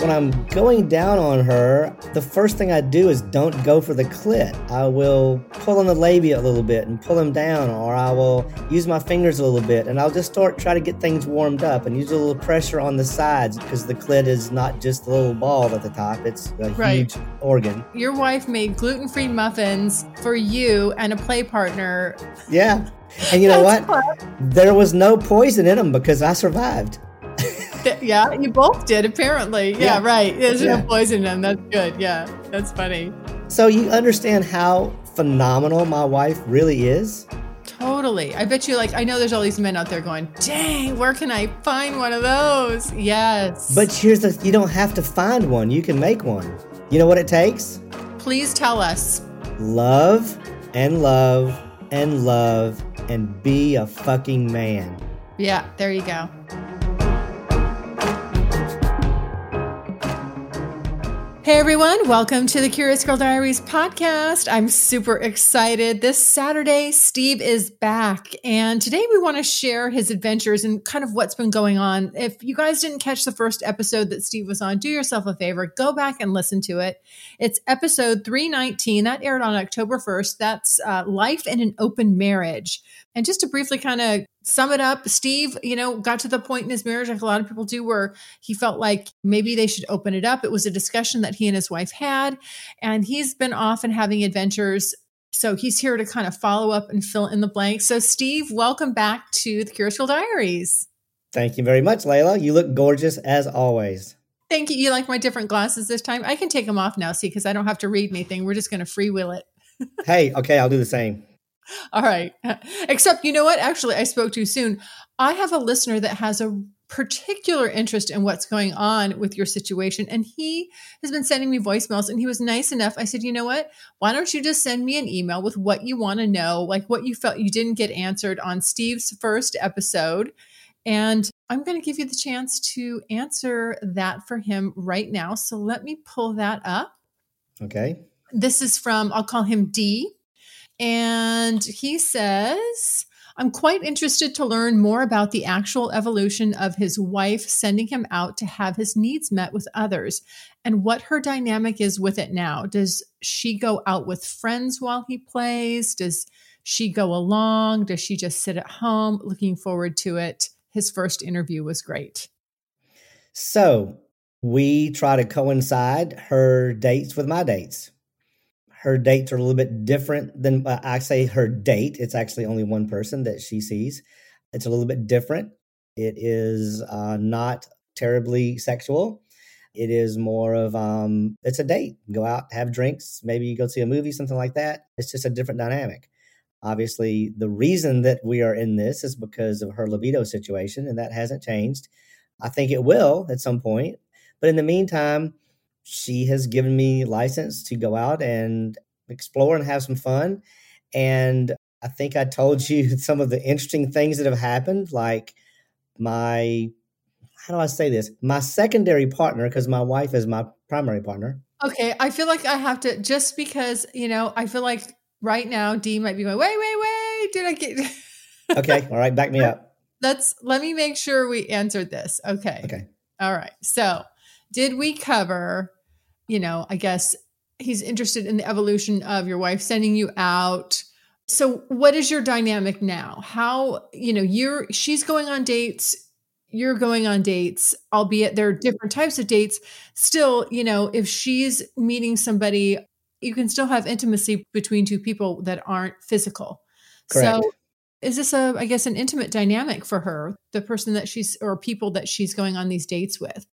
When I'm going down on her, the first thing I do is don't go for the clit. I will pull on the labia a little bit and pull them down, or I will use my fingers a little bit and I'll just start try to get things warmed up and use a little pressure on the sides because the clit is not just a little ball at the top, it's a Right. huge organ. Your wife made gluten free muffins for you and a play partner. Yeah. And you know what? There was no poison in them because I survived. Th- Yeah, you both did apparently. Yeah, Yeah. right. There's Yeah. no poison in them. That's good. Yeah, that's funny. So you understand how phenomenal my wife really is? Totally. I bet you, like, I know there's all these men out there going, dang, where can I find one of those? Yes. But here's the you don't have to find one, you can make one. You know what it takes? please tell us. Love and love and love and be a fucking man. Yeah, there you go. Hey everyone, welcome to the Curious Girl Diaries podcast. I'm super excited. This Saturday, Steve is back, and today we want to share his adventures and kind of what's been going on. If you guys didn't catch the first episode that Steve was on, do yourself a favor, go back and listen to it. It's episode 319 that aired on October 1st. That's uh, Life in an Open Marriage. And just to briefly kind of sum it up, Steve, you know, got to the point in his marriage, like a lot of people do, where he felt like maybe they should open it up. It was a discussion that he and his wife had, and he's been off and having adventures. So he's here to kind of follow up and fill in the blanks. So, Steve, welcome back to the Curious Girl Diaries. Thank you very much, Layla. You look gorgeous as always. Thank you. You like my different glasses this time? I can take them off now, see, because I don't have to read anything. We're just going to freewheel it. hey, okay, I'll do the same. All right. Except, you know what? Actually, I spoke too soon. I have a listener that has a particular interest in what's going on with your situation. And he has been sending me voicemails and he was nice enough. I said, you know what? Why don't you just send me an email with what you want to know, like what you felt you didn't get answered on Steve's first episode? And I'm going to give you the chance to answer that for him right now. So let me pull that up. Okay. This is from, I'll call him D. And he says, I'm quite interested to learn more about the actual evolution of his wife sending him out to have his needs met with others and what her dynamic is with it now. Does she go out with friends while he plays? Does she go along? Does she just sit at home looking forward to it? His first interview was great. So we try to coincide her dates with my dates. Her dates are a little bit different than uh, I say her date. It's actually only one person that she sees. It's a little bit different. It is uh, not terribly sexual. It is more of um, it's a date. Go out, have drinks, maybe you go see a movie, something like that. It's just a different dynamic. Obviously, the reason that we are in this is because of her libido situation, and that hasn't changed. I think it will at some point. But in the meantime, she has given me license to go out and explore and have some fun. And I think I told you some of the interesting things that have happened, like my how do I say this? My secondary partner, because my wife is my primary partner. Okay, I feel like I have to just because you know I feel like right now D might be going wait wait wait did I get Okay, all right, back me up. let's let me make sure we answered this okay Okay. all right so did we cover you know I guess he's interested in the evolution of your wife sending you out. So what is your dynamic now? How you know you're she's going on dates you're going on dates albeit there are different types of dates. Still you know if she's meeting somebody you can still have intimacy between two people that aren't physical. Correct. so is this a i guess an intimate dynamic for her the person that she's or people that she's going on these dates with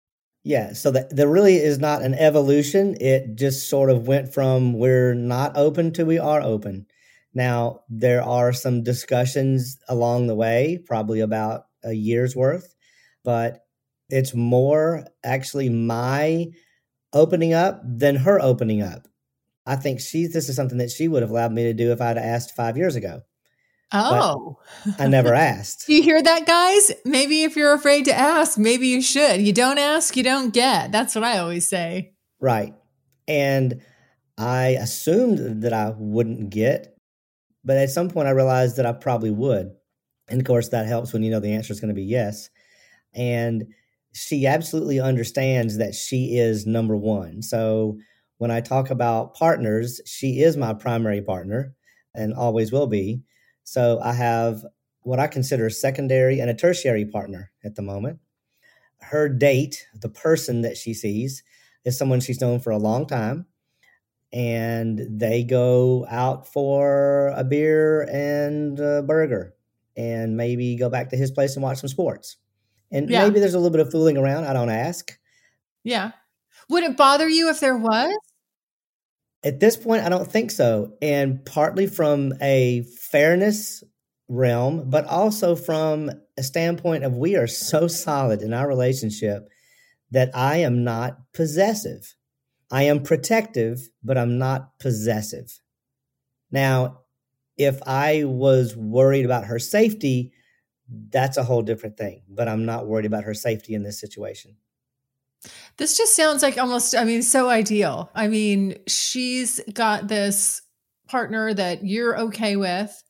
Yeah, so that there really is not an evolution. It just sort of went from we're not open to we are open. Now, there are some discussions along the way, probably about a year's worth, but it's more actually my opening up than her opening up. I think she this is something that she would have allowed me to do if I'd asked five years ago. Oh, I never asked. you hear that, guys? Maybe if you're afraid to ask, maybe you should. You don't ask, you don't get. That's what I always say. Right. And I assumed that I wouldn't get, but at some point I realized that I probably would. And of course, that helps when you know the answer is going to be yes. And she absolutely understands that she is number one. So when I talk about partners, she is my primary partner and always will be. So I have what I consider a secondary and a tertiary partner at the moment. Her date, the person that she sees, is someone she's known for a long time. And they go out for a beer and a burger and maybe go back to his place and watch some sports. And yeah. maybe there's a little bit of fooling around. I don't ask. Yeah. Would it bother you if there was? At this point, I don't think so. And partly from a fairness realm, but also from a standpoint of we are so solid in our relationship that I am not possessive. I am protective, but I'm not possessive. Now, if I was worried about her safety, that's a whole different thing. But I'm not worried about her safety in this situation. This just sounds like almost, I mean, so ideal. I mean, she's got this partner that you're okay with.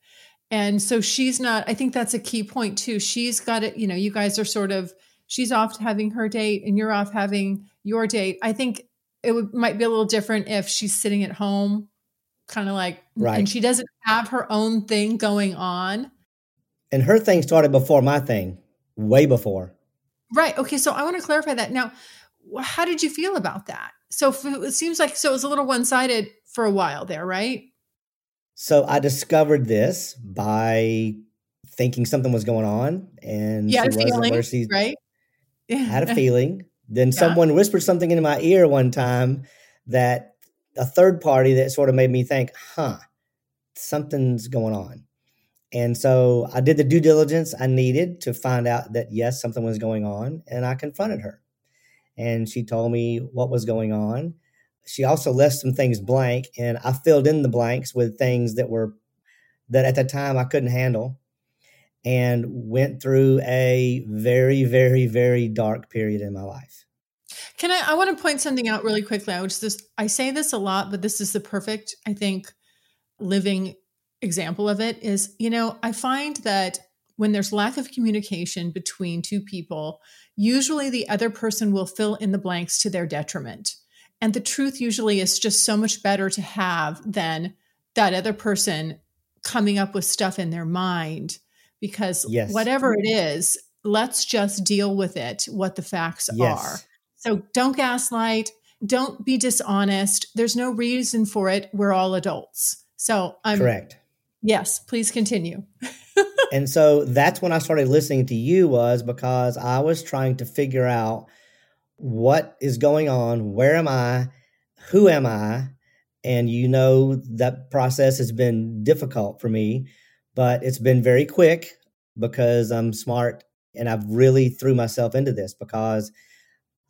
And so she's not, I think that's a key point too. She's got it, you know, you guys are sort of, she's off having her date and you're off having your date. I think it would, might be a little different if she's sitting at home, kind of like, right. and she doesn't have her own thing going on and her thing started before my thing, way before. Right. Okay. So I want to clarify that. Now, how did you feel about that? So it seems like so it was a little one sided for a while there, right? So I discovered this by thinking something was going on, and yeah, where she right. had a feeling. Then yeah. someone whispered something into my ear one time that a third party that sort of made me think, "Huh, something's going on." And so I did the due diligence I needed to find out that yes, something was going on. And I confronted her. And she told me what was going on. She also left some things blank, and I filled in the blanks with things that were that at the time I couldn't handle and went through a very, very, very dark period in my life. Can I I want to point something out really quickly. I just I say this a lot, but this is the perfect, I think, living example of it is, you know, I find that when there's lack of communication between two people, usually the other person will fill in the blanks to their detriment. And the truth usually is just so much better to have than that other person coming up with stuff in their mind because yes. whatever it is, let's just deal with it, what the facts yes. are. So don't gaslight, don't be dishonest. There's no reason for it. We're all adults. So I'm correct. Yes, please continue. and so that's when I started listening to you was because I was trying to figure out what is going on, where am I, who am I? And you know that process has been difficult for me, but it's been very quick because I'm smart and I've really threw myself into this because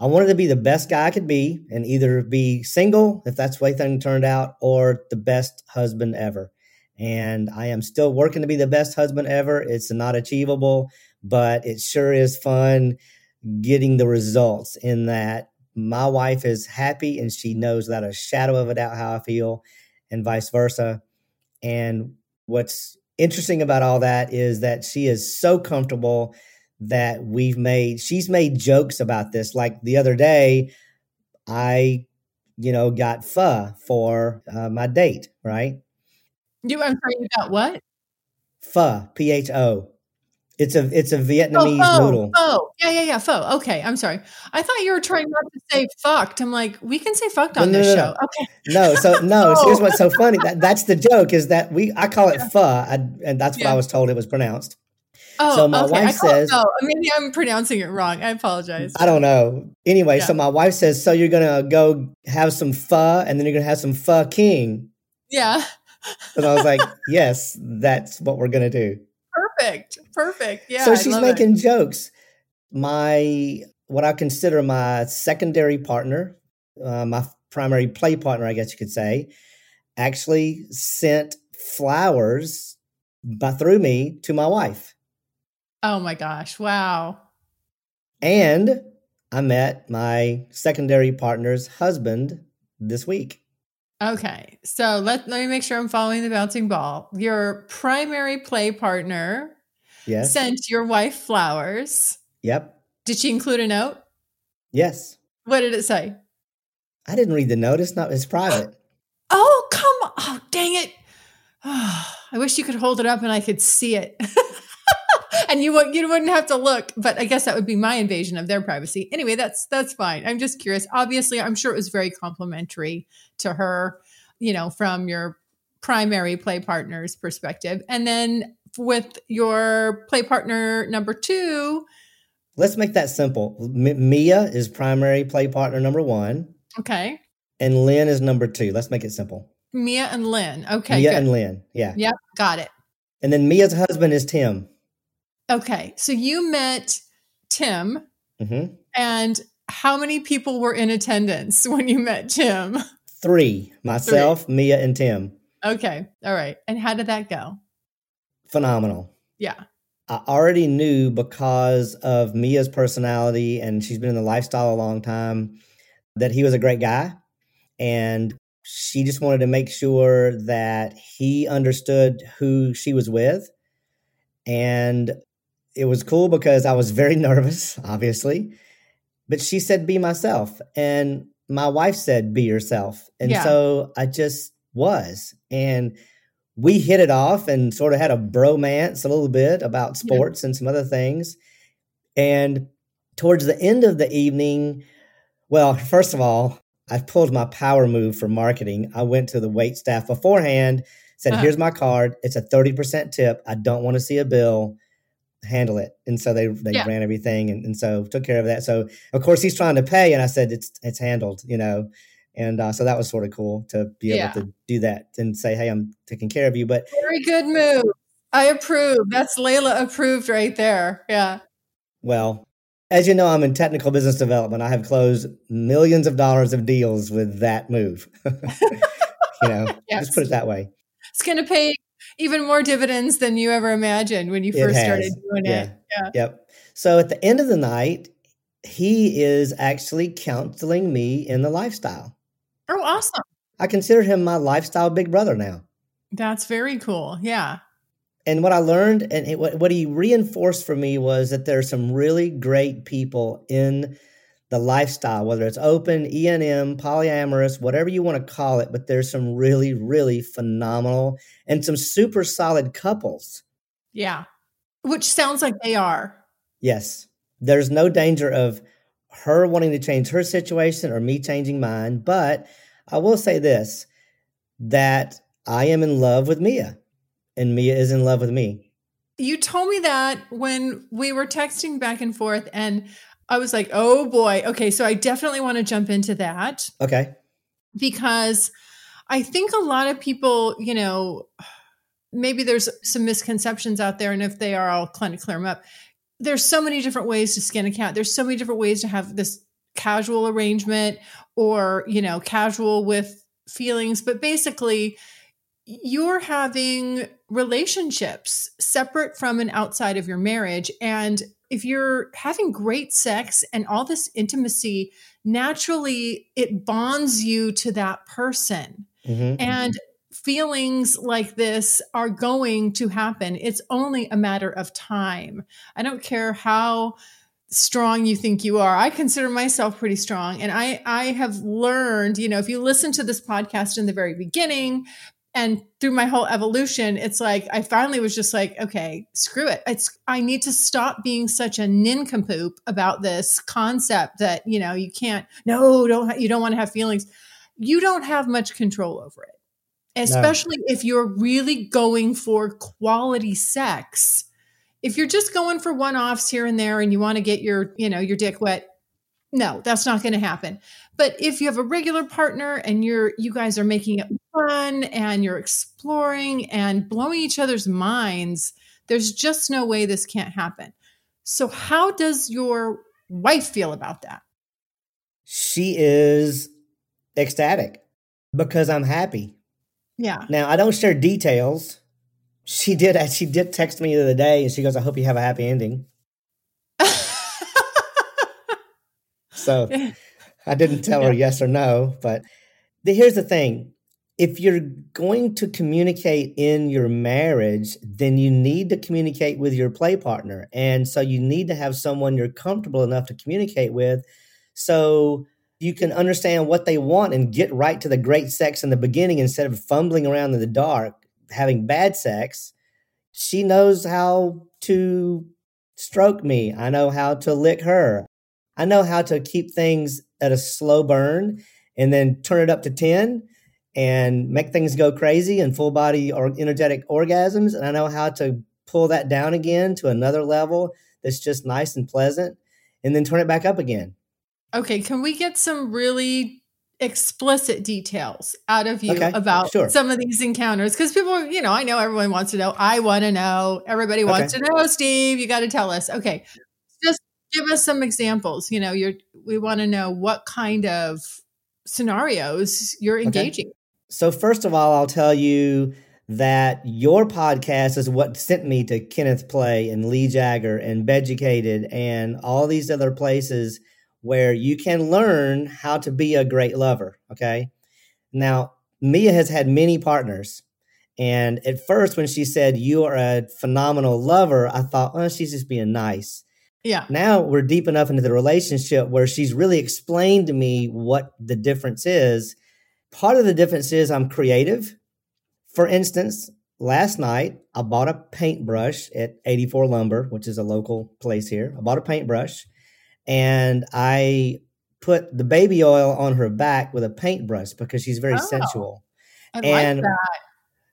I wanted to be the best guy I could be and either be single if that's the way things turned out or the best husband ever and I am still working to be the best husband ever. It's not achievable, but it sure is fun getting the results in that my wife is happy and she knows without a shadow of a doubt how I feel, and vice versa. And what's interesting about all that is that she is so comfortable that we've made, she's made jokes about this. Like the other day, I, you know, got pho for uh, my date, right? You, I'm sorry, you got what? Pho, P H O. It's a it's a Vietnamese oh, pho, noodle. Oh, yeah, yeah, yeah. Pho. Okay, I'm sorry. I thought you were trying not to say fucked. I'm like, we can say fucked on no, this no, show. Okay. No, so no. oh. Here's what's so funny. That that's the joke is that we I call it yeah. pho, I, and that's what yeah. I was told it was pronounced. Oh, so my okay. wife says, "Oh, maybe I'm pronouncing it wrong. I apologize." I don't know. Anyway, yeah. so my wife says, "So you're gonna go have some pho, and then you're gonna have some pho king." Yeah and I was like, yes, that's what we're going to do. Perfect. Perfect. Yeah. So she's making it. jokes. my what I consider my secondary partner, uh, my primary play partner, I guess you could say, actually sent flowers by, through me to my wife. Oh my gosh! Wow. And I met my secondary partner's husband this week. Okay. So let, let me make sure I'm following the bouncing ball. Your primary play partner yes. sent your wife flowers. Yep. Did she include a note? Yes. What did it say? I didn't read the note. It's not. It's private. Oh come! Oh dang it! Oh, I wish you could hold it up and I could see it. and you would you wouldn't have to look. But I guess that would be my invasion of their privacy. Anyway, that's that's fine. I'm just curious. Obviously, I'm sure it was very complimentary to her. You know, from your primary play partner's perspective, and then with your play partner number two. Let's make that simple. M- Mia is primary play partner number one. Okay. And Lynn is number two. Let's make it simple. Mia and Lynn. Okay. Mia good. and Lynn. Yeah. Yep. Got it. And then Mia's husband is Tim. Okay. So you met Tim. Mm-hmm. And how many people were in attendance when you met Tim? Three myself, Three. Mia, and Tim. Okay. All right. And how did that go? Phenomenal. Yeah. I already knew because of Mia's personality and she's been in the lifestyle a long time that he was a great guy. And she just wanted to make sure that he understood who she was with. And it was cool because I was very nervous, obviously. But she said, be myself. And my wife said, be yourself. And yeah. so I just was. And we hit it off and sort of had a bromance a little bit about sports yeah. and some other things. And towards the end of the evening, well, first of all, I pulled my power move for marketing. I went to the wait staff beforehand, said, uh-huh. "Here's my card. It's a 30% tip. I don't want to see a bill. Handle it." And so they they yeah. ran everything and, and so took care of that. So of course he's trying to pay, and I said, "It's it's handled," you know. And uh, so that was sort of cool to be able yeah. to do that and say, "Hey, I'm taking care of you." But very good move. I approve. That's Layla approved right there. Yeah. Well, as you know, I'm in technical business development. I have closed millions of dollars of deals with that move. you know, yes. just put it that way. It's going to pay even more dividends than you ever imagined when you first started doing yeah. it. Yeah. Yep. So at the end of the night, he is actually counseling me in the lifestyle. Oh, awesome. I consider him my lifestyle big brother now. That's very cool. Yeah and what I learned and it, what, what he reinforced for me was that there are some really great people in the lifestyle, whether it's open, ENM, polyamorous, whatever you want to call it, but there's some really, really phenomenal and some super solid couples. Yeah. Which sounds like they are. Yes. There's no danger of her wanting to change her situation or me changing mine. But I will say this that I am in love with Mia and Mia is in love with me. You told me that when we were texting back and forth, and I was like, oh boy. Okay. So I definitely want to jump into that. Okay. Because I think a lot of people, you know, maybe there's some misconceptions out there. And if they are, I'll kind of clear them up. There's so many different ways to skin a cat. There's so many different ways to have this casual arrangement or, you know, casual with feelings. But basically, you're having relationships separate from and outside of your marriage. And if you're having great sex and all this intimacy, naturally it bonds you to that person. Mm-hmm. And feelings like this are going to happen. It's only a matter of time. I don't care how strong you think you are. I consider myself pretty strong and I I have learned, you know, if you listen to this podcast in the very beginning, and through my whole evolution it's like i finally was just like okay screw it. It's i need to stop being such a nincompoop about this concept that you know you can't no don't you don't want to have feelings. You don't have much control over it. Especially no. if you're really going for quality sex. If you're just going for one-offs here and there and you want to get your you know your dick wet no that's not going to happen but if you have a regular partner and you're you guys are making it fun and you're exploring and blowing each other's minds, there's just no way this can't happen. So, how does your wife feel about that? She is ecstatic because I'm happy. Yeah. Now I don't share details. She did. She did text me the other day, and she goes, "I hope you have a happy ending." So I didn't tell her yes or no, but the, here's the thing: if you're going to communicate in your marriage, then you need to communicate with your play partner. And so you need to have someone you're comfortable enough to communicate with so you can understand what they want and get right to the great sex in the beginning instead of fumbling around in the dark, having bad sex. She knows how to stroke me. I know how to lick her. I know how to keep things at a slow burn and then turn it up to 10 and make things go crazy and full body or energetic orgasms. And I know how to pull that down again to another level that's just nice and pleasant and then turn it back up again. Okay. Can we get some really explicit details out of you Okay, about sure. some of these encounters? Because people, you know, I know everyone wants to know. I want to know. Everybody wants to know, Steve. You got to tell us. Okay. Give us some examples. You know, you're, we want to know what kind of scenarios you're engaging. So, first of all, I'll tell you that your podcast is what sent me to Kenneth Play and Lee Jagger and Beducated and all these other places where you can learn how to be a great lover. Okay. Now, Mia has had many partners. And at first, when she said, You are a phenomenal lover, I thought, Oh, she's just being nice. Yeah. Now we're deep enough into the relationship where she's really explained to me what the difference is. Part of the difference is I'm creative. For instance, last night I bought a paintbrush at 84 Lumber, which is a local place here. I bought a paintbrush and I put the baby oil on her back with a paintbrush because she's very Oh, sensual. I And like that.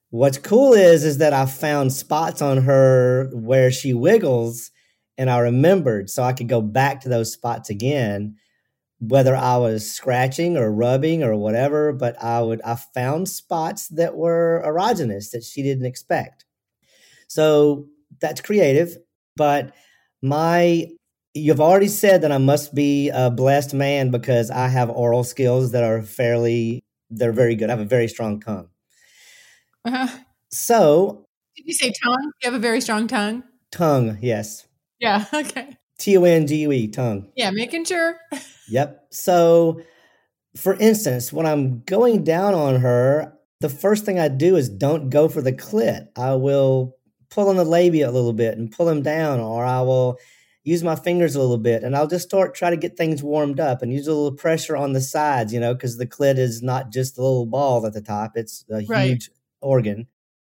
What's cool is is that I found spots on her where she wiggles and I remembered so I could go back to those spots again whether I was scratching or rubbing or whatever but I would I found spots that were erogenous that she didn't expect. So that's creative but my you've already said that I must be a blessed man because I have oral skills that are fairly they're very good. I have a very strong tongue. Uh-huh. So, Did you say tongue? You have a very strong tongue. tongue, yes. Yeah. Okay. T O N G U E, tongue. Yeah. Making sure. Yep. So, for instance, when I'm going down on her, the first thing I do is don't go for the clit. I will pull on the labia a little bit and pull them down, or I will use my fingers a little bit and I'll just start try to get things warmed up and use a little pressure on the sides, you know, because the clit is not just a little ball at the top, it's a Right. huge organ.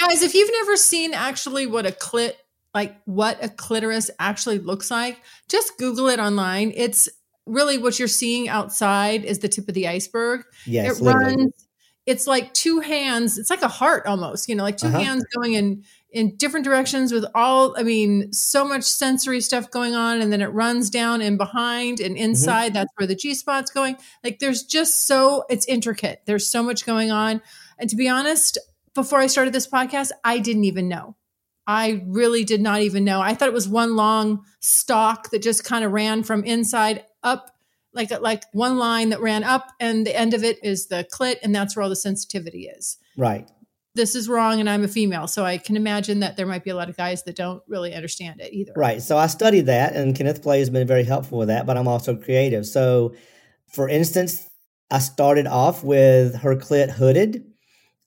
Guys, if you've never seen actually what a clit, like what a clitoris actually looks like, just Google it online. It's really what you're seeing outside is the tip of the iceberg. Yes, it literally. runs, it's like two hands, it's like a heart almost, you know, like 2 Uh-huh. hands going in in different directions with all I mean, so much sensory stuff going on, and then it runs down and behind and Mm-hmm. inside. That's where the G spot's going. Like there's just so it's intricate. There's so much going on. And to be honest, before I started this podcast, I didn't even know. I really did not even know. I thought it was one long stalk that just kind of ran from inside up, like like one line that ran up, and the end of it is the clit, and that's where all the sensitivity is. Right. This is wrong, and I'm a female, so I can imagine that there might be a lot of guys that don't really understand it either. Right. So I studied that, and Kenneth Play has been very helpful with that, but I'm also creative. So, for instance, I started off with her clit hooded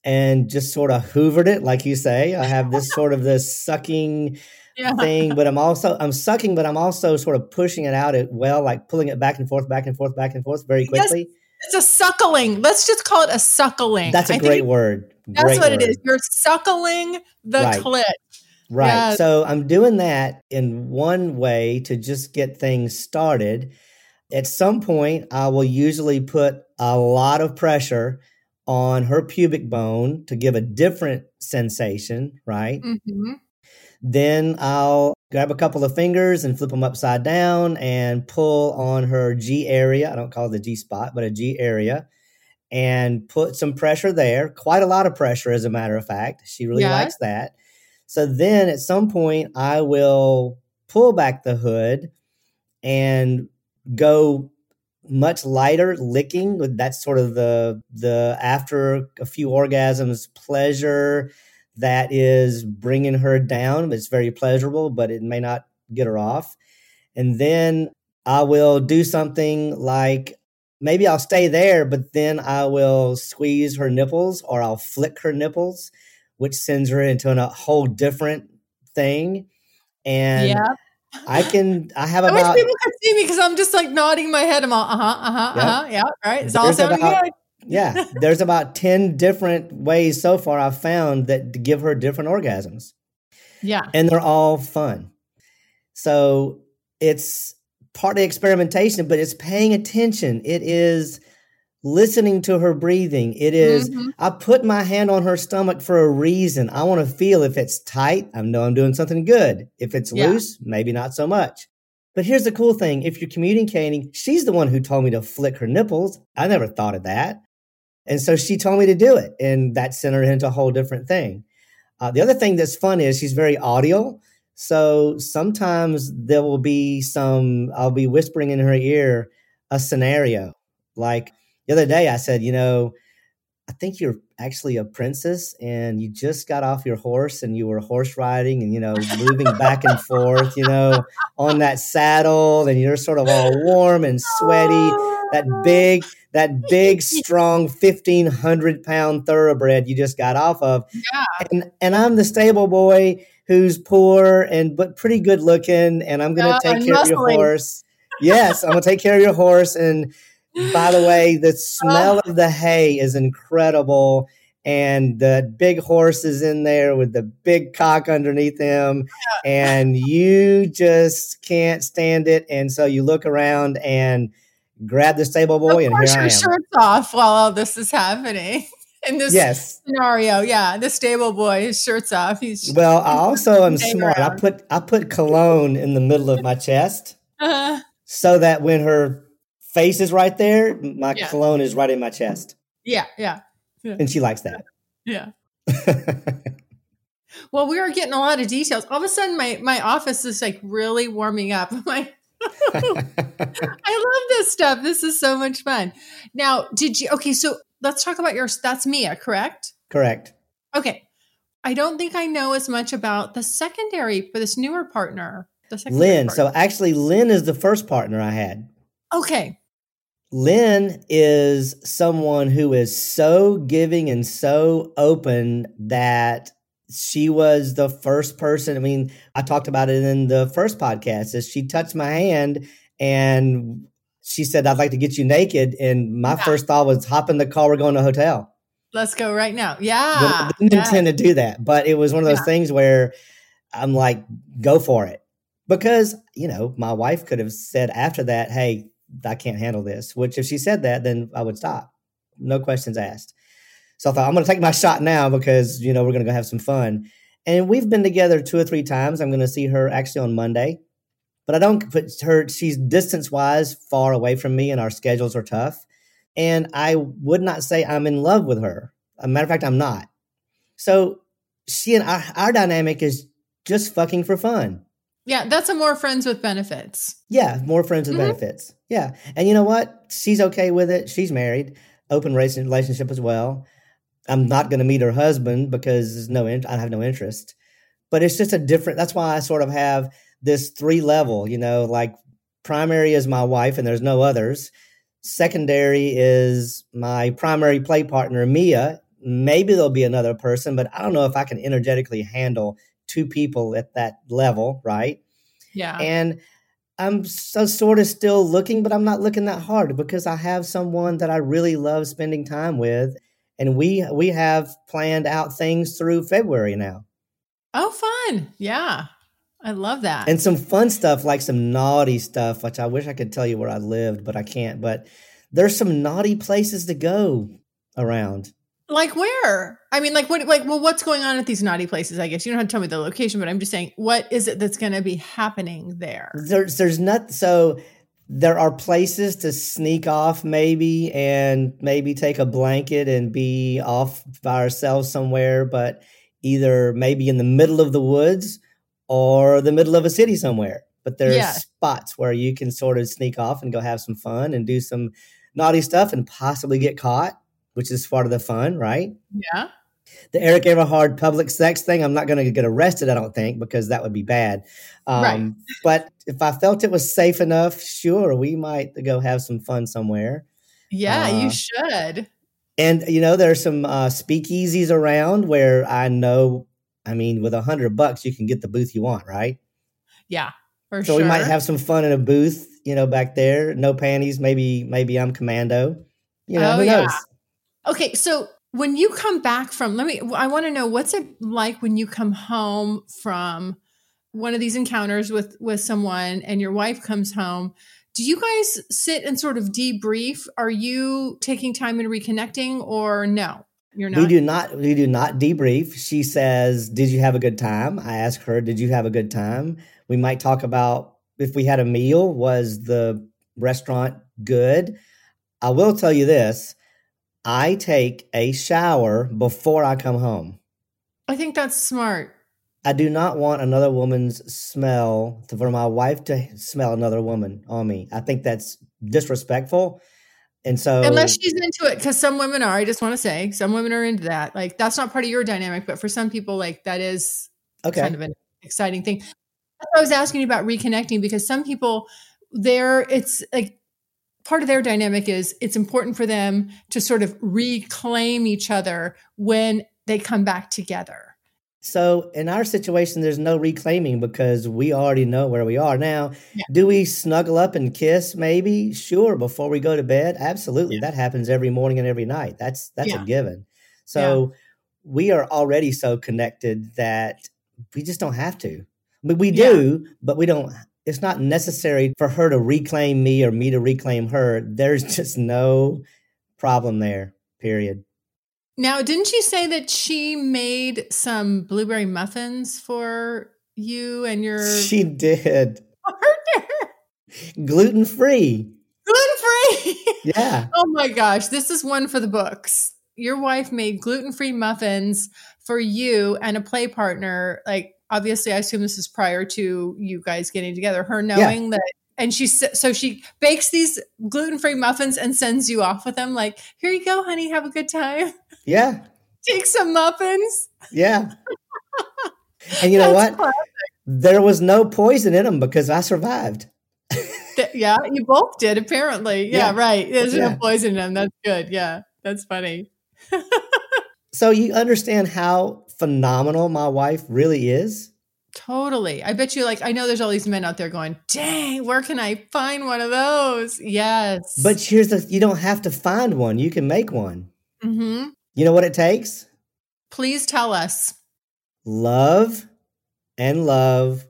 and just sort of hoovered it, like you say. I have this sort of this sucking Yeah. thing, but I'm also I'm sucking, but I'm also sort of pushing it out well, like pulling it back and forth, back and forth, back and forth very Yes, quickly. It's a suckling. Let's just call it a suckling. That's a I great word. That's Great what word. it is. You're suckling the Right. clit. Right. Yeah. So I'm doing that in one way to just get things started. at some point, I will usually put a lot of pressure on her pubic bone to give a different sensation, right? Mm-hmm. Then I'll grab a couple of fingers and flip them upside down and pull on her G area. I don't call it the G spot, but a G area and put some pressure there. Quite a lot of pressure, as a matter of fact. She really Yeah. likes that. So then at some point, I will pull back the hood and go much lighter licking that's sort of the the after a few orgasms pleasure that is bringing her down it's very pleasurable but it may not get her off and then i will do something like maybe i'll stay there but then i will squeeze her nipples or i'll flick her nipples which sends her into a whole different thing and yeah. I can i have I wish people could see me because I'm just like nodding my head. I'm all, uh huh, uh huh, Yep. uh huh. Yeah, right. It's all There's sounding about- good. yeah there's about 10 different ways so far i've found that to give her different orgasms Yeah. and they're all fun so it's part of experimentation but it's paying attention it is listening to her breathing. It is Mhm. i put my hand on her stomach for a reason. I want to feel if it's tight i know i'm doing something good. If it's Yeah. loose maybe not so much. But here's the cool thing if you're communicating she's the one who told me to flick her nipples. I never thought of that. And so she told me to do it and that sent her into a whole different thing. Uh, the other thing that's fun is she's very audio so sometimes there will be some i'll be whispering in her ear a scenario. Like the other day i said you know i think you're actually a princess and you just got off your horse and you were horse riding and you know moving back and forth you know on that saddle and you're sort of all warm and sweaty. That big that big strong 1500 pound thoroughbred you just got off of. Yeah. and and i'm the stable boy who's poor and but pretty good looking and i'm gonna Yeah, take and care of your horse. Yes i'm gonna take care of your horse and by the way the smell of the hay is incredible and the big horse is in there with the big cock underneath him and you just can't stand it and so you look around and grab the stable boy of and here i your am. shirt's off while all this is happening. In this yes. scenario, yeah, the stable boy, his shirt's off. He's well i also am smart. I put i put cologne in the middle of my chest uh, so that when her face is right there my Yeah. cologne is right in my chest yeah, yeah, and she likes that yeah. Well, we are getting a lot of details. All of a sudden, my my office is like really warming up. I'm I love this stuff. This is so much fun. Now, did you? Okay, so let's talk about your. That's Mia, correct? correct Okay. I don't think I know as much about the secondary for this newer partner. The secondary lynn partner. so actually lynn is the first partner i had okay, Lynn is someone who is so giving and so open that she was the first person. I mean, I talked about it in the first podcast. Is she touched my hand and she said, "I'd like to get you naked." And my Yeah. first thought was, "Hop in the car. We're going to a hotel." let's go right now. Yeah, Didn't, didn't yeah. intend to do that, but it was one of those Yeah. things where I'm like, "Go for it," because you know, my wife could have said after that, "Hey, I can't handle this." Which, if she said that, then I would stop. No questions asked. So I thought I'm going to take my shot now because you know we're going to go have some fun. And we've been together two or three times. I'm going to see her actually on Monday, but I don't put her. She's distance wise far away from me, and our schedules are tough. And I would not say I'm in love with her. As a matter of fact, I'm not. So she and our, our dynamic is just fucking for fun. Yeah, that's a more friends with benefits. Yeah, more friends with Mhm. benefits. Yeah. And you know what? She's okay with it. She's married, open relationship as well. I'm not going to meet her husband because there's no in- I have no interest. But it's just a different that's why I sort of have this three level, you know, like primary is my wife and there's no others. Secondary is my primary play partner Mia. Maybe there'll be another person, but I don't know if I can energetically handle two people at that level, right? Yeah. and I'm so sort of still looking, but I'm not looking that hard because I have someone that I really love spending time with, and we we have planned out things through February now. oh, fun. Yeah. I love that. And some fun stuff, like some naughty stuff, which I wish I could tell you where I lived, but I can't. But there's some naughty places to go around. Like where? I mean, like what? Like, well, what's going on at these naughty places? I guess you don't have to tell me the location, but I'm just saying, what is it that's going to be happening there? There's, there's not. So there are places to sneak off, maybe, and maybe take a blanket and be off by ourselves somewhere, but either maybe in the middle of the woods or the middle of a city somewhere. But there Yeah. are spots where you can sort of sneak off and go have some fun and do some naughty stuff and possibly get caught, which is part of the fun, right? Yeah. The Eric Everhard public sex thing, I'm not going to get arrested, I don't think, because that would be bad. Um, Right. But if I felt it was safe enough, sure, we might go have some fun somewhere. Yeah, Uh, you should. And you know, there's some uh, speakeasies around where I know. I mean, with a hundred bucks, you can get the booth you want, right? Yeah, for So sure. we might have some fun in a booth, you know, back there. No panties. Maybe, maybe I'm commando. You know, Oh, who yeah. Okay, so when you come back from, let me, I want to know what's it like when you come home from one of these encounters with with someone, and your wife comes home. Do you guys sit and sort of debrief? Are you taking time and reconnecting, or no? You're not. We do not. We do not debrief. She says, "Did you have a good time?" I ask her, "Did you have a good time?" We might talk about if we had a meal. Was the restaurant good? I will tell you this: I take a shower before I come home. I think that's smart. I do not want another woman's smell to, for my wife to smell another woman on me. I think that's disrespectful. And so, Unless she's into it, because some women are. I just want to say, some women are into that. Like that's not part of your dynamic, but for some people, like that is okay, kind of an exciting thing. I was asking you about reconnecting because some people there it's like part of their dynamic is it's important for them to sort of reclaim each other when they come back together. So in our situation, there's no reclaiming because we already know where we are. Now, Yeah. do we snuggle up and kiss? Maybe, sure, before we go to bed. Absolutely, that happens every morning and every night. That's that's Yeah. a given. So we are already so connected that we just don't have to. But we Yeah. do, but we don't. It's not necessary for her to reclaim me or me to reclaim her. There's just no problem there. Period. Now, didn't you say that she made some blueberry muffins for you and your She did partner? gluten free. Gluten free. Yeah. Oh my gosh, this is one for the books. Your wife made gluten-free muffins for you and a play partner. Like obviously I assume this is prior to you guys getting together. Her knowing that and she so she bakes these gluten-free muffins and sends you off with them like, "Here you go, honey, have a good time. Yeah. Take some muffins." Yeah. and you know what? There was no poison in them because I survived. Yeah, you both did apparently. Yeah, Yeah. right. There's Yeah. no poison in them. That's good. Yeah, that's funny. So you understand how phenomenal my wife really is? Totally. I bet you like I know there's all these men out there going, "Dang, where can I find one of those?" Yes. But here's the you don't have to find one. You can make one. hmm You know what it takes? please tell us. Love and love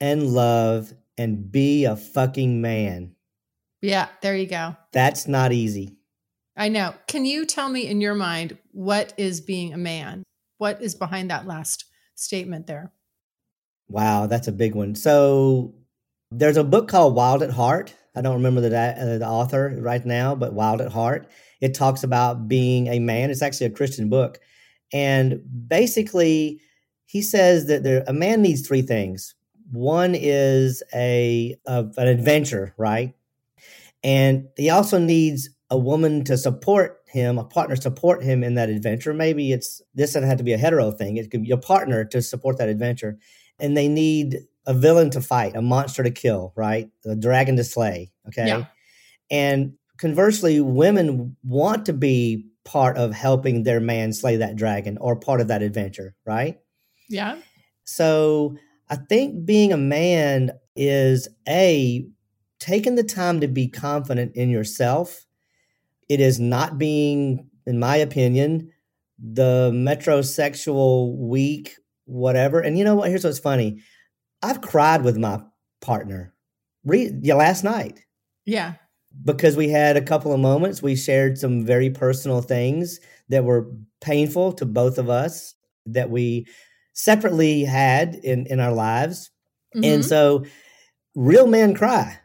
and love and be a fucking man. Yeah, there you go. That's not easy. I know. Can you tell me in your mind what is being a man? What is behind that last statement there? Wow, that's a big one. So there's a book called Wild at Heart. I don't remember the, uh, the author right now, but Wild at Heart. It talks about being a man. It's actually a Christian book. And basically, he says that there, a man needs three things. One is a, a an adventure, right? And he also needs a woman to support him, a partner support him in that adventure. Maybe it's this doesn't have to be a hetero thing. It could be a partner to support that adventure. And they need a villain to fight, a monster to kill, right? A dragon to slay. Okay. Yeah. And conversely, women want to be part of helping their man slay that dragon or part of that adventure, right? Yeah. So I think being a man is a taking the time to be confident in yourself. It is not being, in my opinion, the metrosexual weak, whatever. And you know what? Here's what's funny. I've cried with my partner re- yeah, last night. Yeah. Because we had a couple of moments, we shared some very personal things that were painful to both of us that we separately had in in our lives. Mm-hmm. And so real men cry.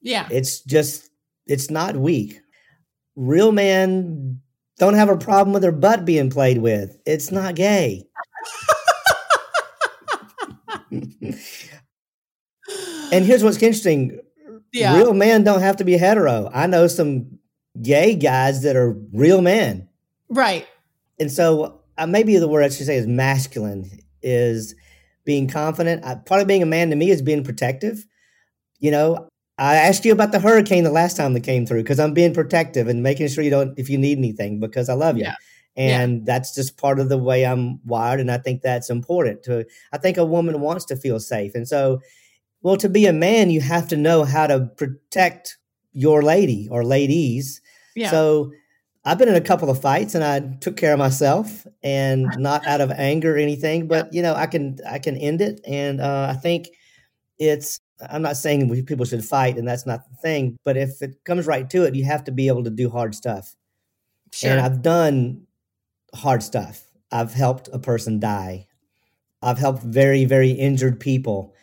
Yeah. It's just it's not weak. Real men don't have a problem with their butt being played with. It's not gay. and here's what's interesting. Yeah. Real men don't have to be hetero. I know some gay guys that are real men. Right. And so uh, maybe the word I should say is masculine is being confident. Uh, part of being a man to me is being protective. You know, I asked you about the hurricane the last time that came through because I'm being protective and making sure you don't if you need anything because I love you. Yeah. And yeah. that's just part of the way I'm wired. And I think that's important to I think a woman wants to feel safe. And so well, to be a man, you have to know how to protect your lady or ladies. Yeah. So I've been in a couple of fights and I took care of myself and not out of anger or anything, but you know, I can I can end it. And uh, I think it's I'm not saying we, people should fight and that's not the thing, but if it comes right to it, you have to be able to do hard stuff. Sure. And I've done hard stuff. I've helped a person die. I've helped very, very injured people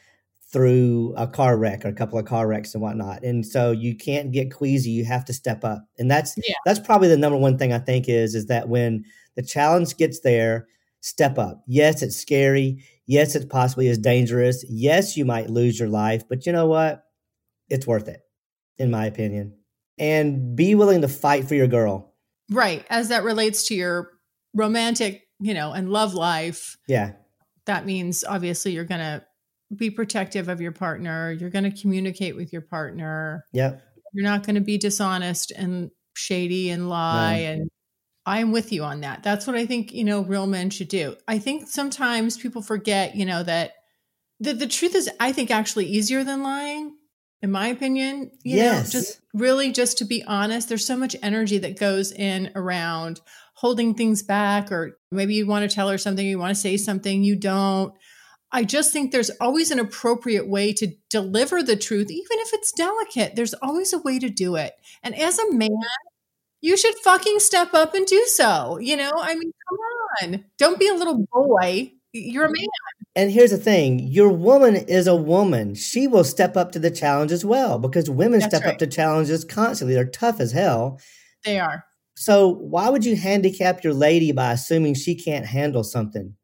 through a car wreck or a couple of car wrecks and whatnot. And so you can't get queasy. You have to step up. And that's yeah. that's probably the number one thing I think is is that when the challenge gets there, step up. Yes, it's scary. Yes, it possibly is dangerous. Yes, you might lose your life, but you know what? It's worth it, in my opinion. And be willing to fight for your girl. Right. As that relates to your romantic, you know, and love life. Yeah. That means obviously you're going to be protective of your partner. You're going to communicate with your partner. Yep. You're not going to be dishonest and shady and lie. No. And I'm with you on that. That's what I think, you know, real men should do. I think sometimes people forget, you know, that the, the truth is, I think, actually easier than lying, in my opinion. You yes. know, just really just to be honest, there's so much energy that goes in around holding things back, or maybe you want to tell her something, you want to say something, you don't I just think there's always an appropriate way to deliver the truth, even if it's delicate. There's always a way to do it. And as a man, you should fucking step up and do so. You know, I mean, come on. Don't be a little boy. You're a man. And here's the thing your woman is a woman. She will step up to the challenge as well because women That's step right. up to challenges constantly. They're tough as hell. They are. So, why would you handicap your lady by assuming she can't handle something?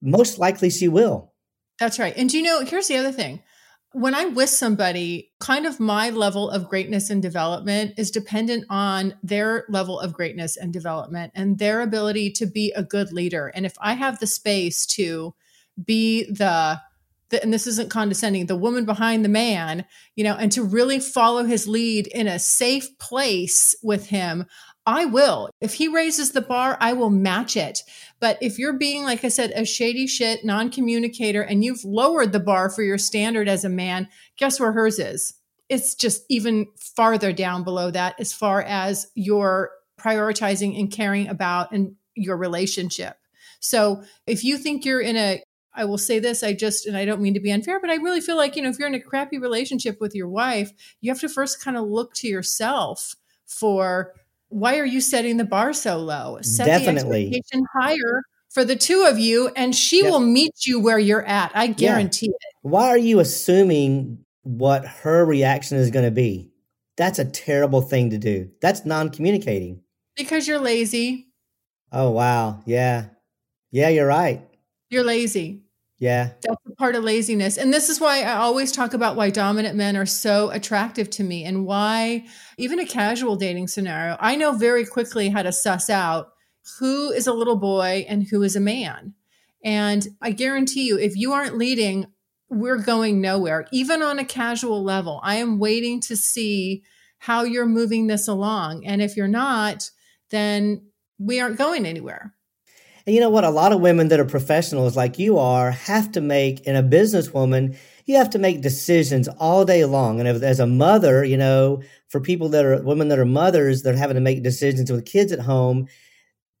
Most likely she will. That's right. And you know, here's the other thing. When I'm with somebody, kind of my level of greatness and development is dependent on their level of greatness and development and their ability to be a good leader. And if I have the space to be the, the and this isn't condescending, the woman behind the man, you know, and to really follow his lead in a safe place with him, I will. If he raises the bar, I will match it. But if you're being, like I said, a shady shit non communicator and you've lowered the bar for your standard as a man, guess where hers is? It's just even farther down below that as far as your prioritizing and caring about and your relationship. So if you think you're in a I will say this, I just, and I don't mean to be unfair, but I really feel like, you know, if you're in a crappy relationship with your wife, you have to first kind of look to yourself for why are you setting the bar so low? Set Definitely. the expectation higher for the two of you, and she yep. will meet you where you're at. I guarantee yeah. it. Why are you assuming what her reaction is going to be? That's a terrible thing to do. That's non communicating. Because you're lazy. Oh, wow. Yeah. Yeah, you're right. You're lazy. Yeah. That's a part of laziness. And this is why I always talk about why dominant men are so attractive to me and why, even a casual dating scenario, I know very quickly how to suss out who is a little boy and who is a man. And I guarantee you, if you aren't leading, we're going nowhere, even on a casual level. I am waiting to see how you're moving this along. And if you're not, then we aren't going anywhere. And you know what? A lot of women that are professionals like you are have to make, in a businesswoman, you have to make decisions all day long. And as a mother, you know, for people that are women that are mothers, they're having to make decisions with kids at home.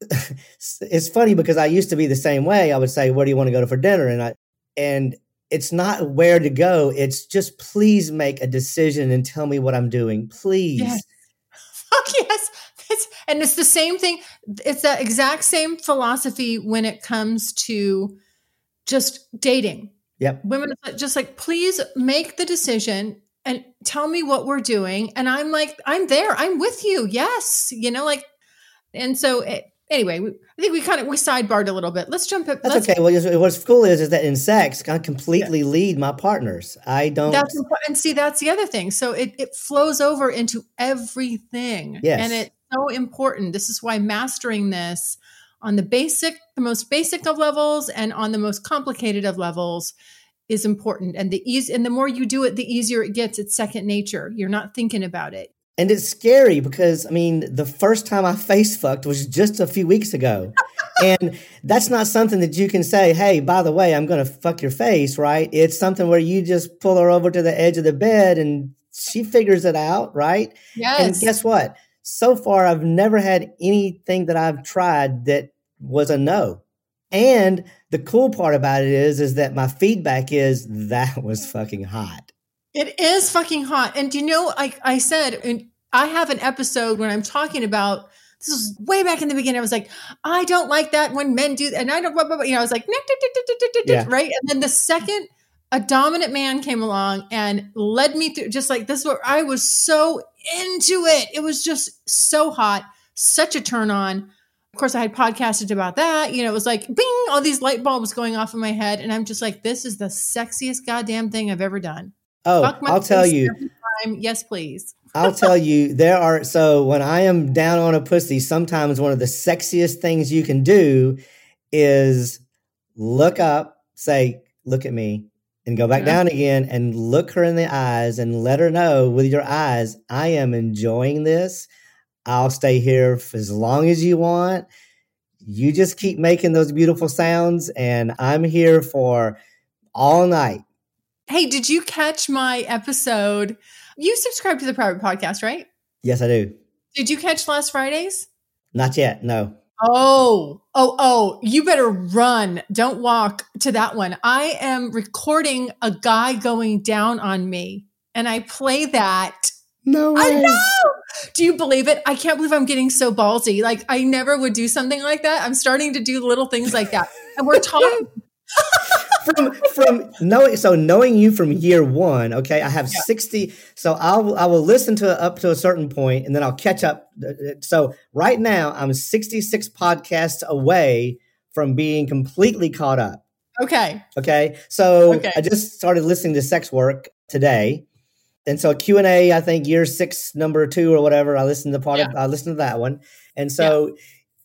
it's funny because I used to be the same way. I would say, "Where do you want to go to for dinner?" And I and it's not where to go. It's just please make a decision and tell me what I'm doing. Please. Yes. Fuck yes. And it's the same thing. It's the exact same philosophy when it comes to just dating. Yep. Women are just like, please make the decision and tell me what we're doing. And I'm like, I'm there. I'm with you. Yes. You know, like, and so it, anyway, we, I think we kind of we sidebarred a little bit. Let's jump. That's okay. Well, what's cool is is that in sex, I completely lead my partners. I don't. That's important. And see, that's the other thing. So it it flows over into everything. Yes. and it's so important. This is why mastering this on the basic, the most basic of levels, and on the most complicated of levels is important. And the ease, and the more you do it, the easier it gets. It's second nature. You're not thinking about it. And it's scary because I mean, the first time I face fucked was just a few weeks ago. and that's not something that you can say, hey, by the way, I'm going to fuck your face, right? It's something where you just pull her over to the edge of the bed and she figures it out, right? Yes. And guess what? So far, I've never had anything that I've tried that was a no. And the cool part about it is, is that my feedback is that was fucking hot. It is fucking hot. And you know, like I said, and I have an episode when I'm talking about this was way back in the beginning. I was like, I don't like that when men do that. And I don't, blah, blah, blah. you know, I was like, Yeah. right. And then the second a dominant man came along and led me through, just like this, where I was so into it. It was just so hot, such a turn on. Of course, I had podcasted about that. You know, it was like, bing, all these light bulbs going off in my head. And I'm just like, this is the sexiest goddamn thing I've ever done. Oh, Fuck my I'll tell you. time. Yes, please. I'll tell you, there are so when I am down on a pussy, sometimes one of the sexiest things you can do is look up, say, look at me, and go back Yeah. down again and look her in the eyes and let her know with your eyes, I am enjoying this. I'll stay here for as long as you want. You just keep making those beautiful sounds, and I'm here for all night. Hey, did you catch my episode? You subscribe to the private podcast, right? Yes, I do. Did you catch last Friday's? Not yet. No. Oh, oh, oh, you better run. Don't walk to that one. I am recording a guy going down on me, and I play that. No I know. Do you believe it? I can't believe I'm getting so ballsy. Like, I never would do something like that. I'm starting to do little things like that. And we're talking. From from knowing so knowing you from year one okay i have 60 so i'll i will listen to it up to a certain point and then i'll catch up. So right now i'm 66 podcasts away from being completely caught up. Okay. okay so Okay. i just started listening to sex work today and so q&a i think year six number two or whatever i listened to part of i listened to that one. And so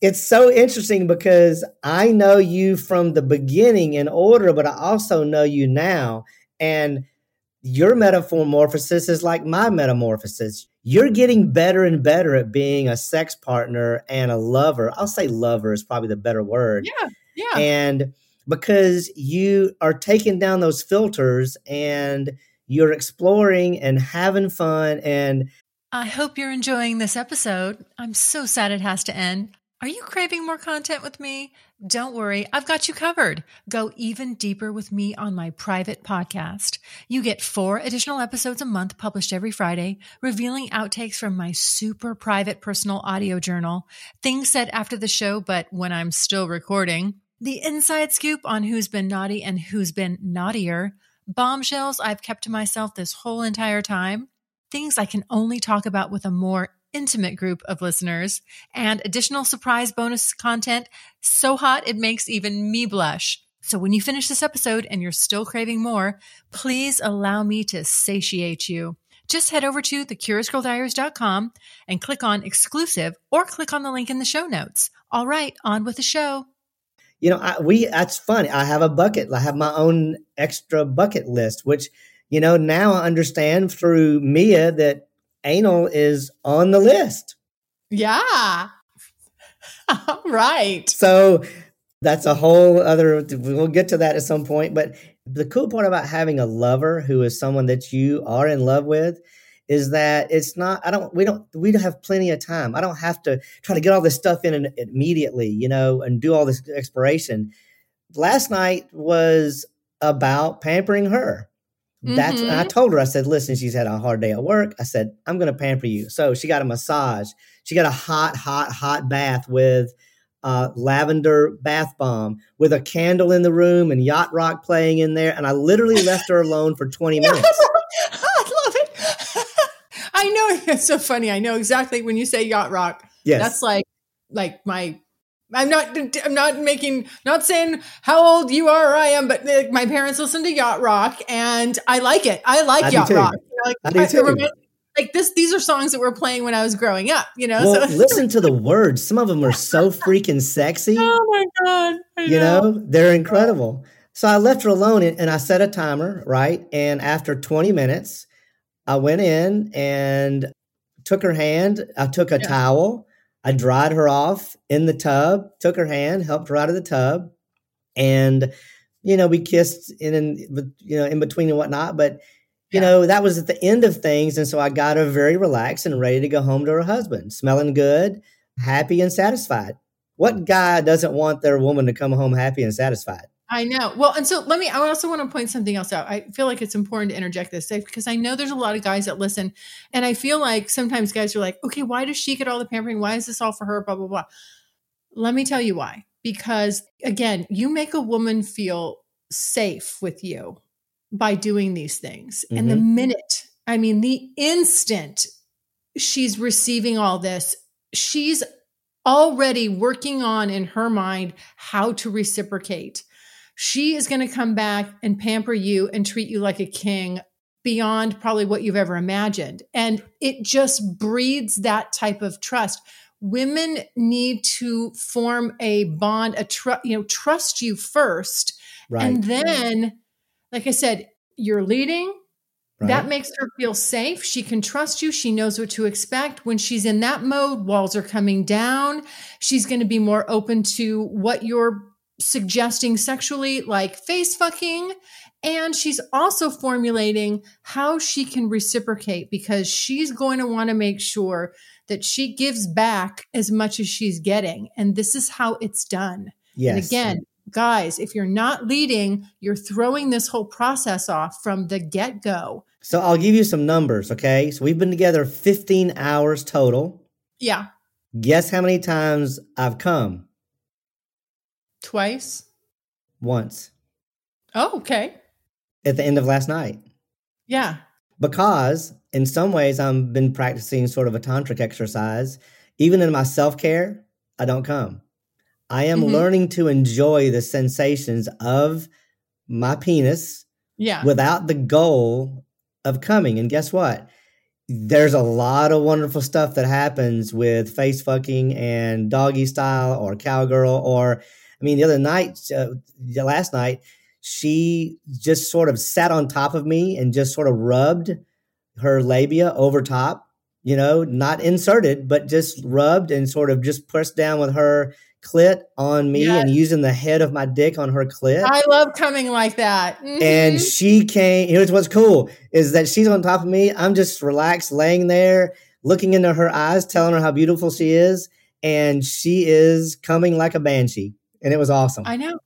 it's so interesting because I know you from the beginning in order, but I also know you now. And your metamorphosis is like my metamorphosis. You're getting better and better at being a sex partner and a lover. I'll say lover is probably the better word. Yeah. Yeah. And because you are taking down those filters and you're exploring and having fun and I hope you're enjoying this episode. I'm so sad it has to end. Are you craving more content with me? Don't worry, I've got you covered. Go even deeper with me on my private podcast. You get four additional episodes a month published every Friday, revealing outtakes from my super private personal audio journal, things said after the show, but when I'm still recording, the inside scoop on who's been naughty and who's been naughtier, bombshells I've kept to myself this whole entire time, things I can only talk about with a more intimate group of listeners, and additional surprise bonus content so hot it makes even me blush. So when you finish this episode and you're still craving more, please allow me to satiate you. Just head over to thecuriousgirldiaries.com and click on exclusive or click on the link in the show notes. All right, on with the show. you know I, we that's funny i have a bucket i have my own extra bucket list which you know now i understand through mia that anal is on the list Yeah. All right. so that's a whole other we'll get to that at some point but the cool part about having a lover who is someone that you are in love with is that it's not i don't we don't we don't have plenty of time i don't have to try to get all this stuff in immediately you know and do all this exploration last night was about pampering her. That's and I told her, I said, listen, she's had a hard day at work. I said, I'm gonna pamper you. So she got a massage. She got a hot, hot, hot bath with uh, lavender bath bomb with a candle in the room and yacht rock playing in there. And I literally left her alone for 20 minutes. I love it. I know it's so funny. I know exactly when you say yacht rock. Yes. That's like like my I'm not I'm not making not saying how old you are or I am, but uh, my parents listen to yacht rock and I like it. I like I yacht too. rock. You know, like, I do it too. reminds- like this these are songs that were playing when I was growing up, you know. well, so listen to the words. Some of them are so freaking sexy. Oh my god. I you know they're incredible so i left her alone and and i set a timer right and after 20 minutes i went in and took her hand i took a Yeah. towel i dried her off in the tub took her hand helped her out of the tub and you know we kissed in and you know in between and whatnot but you Yeah. know that was at the end of things and so i got her very relaxed and ready to go home to her husband smelling good happy and satisfied what guy doesn't want their woman to come home happy and satisfied I know. Well, and so let me, I also want to point something else out. I feel like it's important to interject this because I know there's a lot of guys that listen. And I feel like sometimes guys are like, okay, why does she get all the pampering? Why is this all for her? Blah, blah, blah. Let me tell you why. Because again, you make a woman feel safe with you by doing these things. And the mm-hmm. minute, I mean, the instant she's receiving all this, she's already working on in her mind how to reciprocate. She is going to come back and pamper you and treat you like a king beyond probably what you've ever imagined. And it just breeds that type of trust. Women need to form a bond, a trust, you know, trust you first. right And then, like I said, you're leading, right that makes her feel safe. She can trust you. She knows what to expect. When she's in that mode, walls are coming down. She's going to be more open to what you're suggesting sexually, like face fucking. And she's also formulating how she can reciprocate because she's going to want to make sure that she gives back as much as she's getting. And this is how it's done. yes And again, guys, if you're not leading, you're throwing this whole process off from the get go. so i'll give you some numbers okay so we've been together 15 hours total Yeah. guess how many times i've come Twice. once Oh, okay. at the end of last night Yeah. because in some ways I've been practicing sort of a tantric exercise. Even in my self care, I don't come. I am Mhm. learning to enjoy the sensations of my penis Yeah. without the goal of coming. And guess what? There's a lot of wonderful stuff that happens with face fucking and doggy style or cowgirl. Or, I mean, the other night, uh, the last night, she just sort of sat on top of me and just sort of rubbed her labia over top, you know, not inserted, but just rubbed and sort of just pressed down with her clit on me Yes. and using the head of my dick on her clit I love coming like that. and Mhm. she came here's what's cool is that she's on top of me i'm just relaxed laying there looking into her eyes telling her how beautiful she is and she is coming like a banshee and it was awesome I know.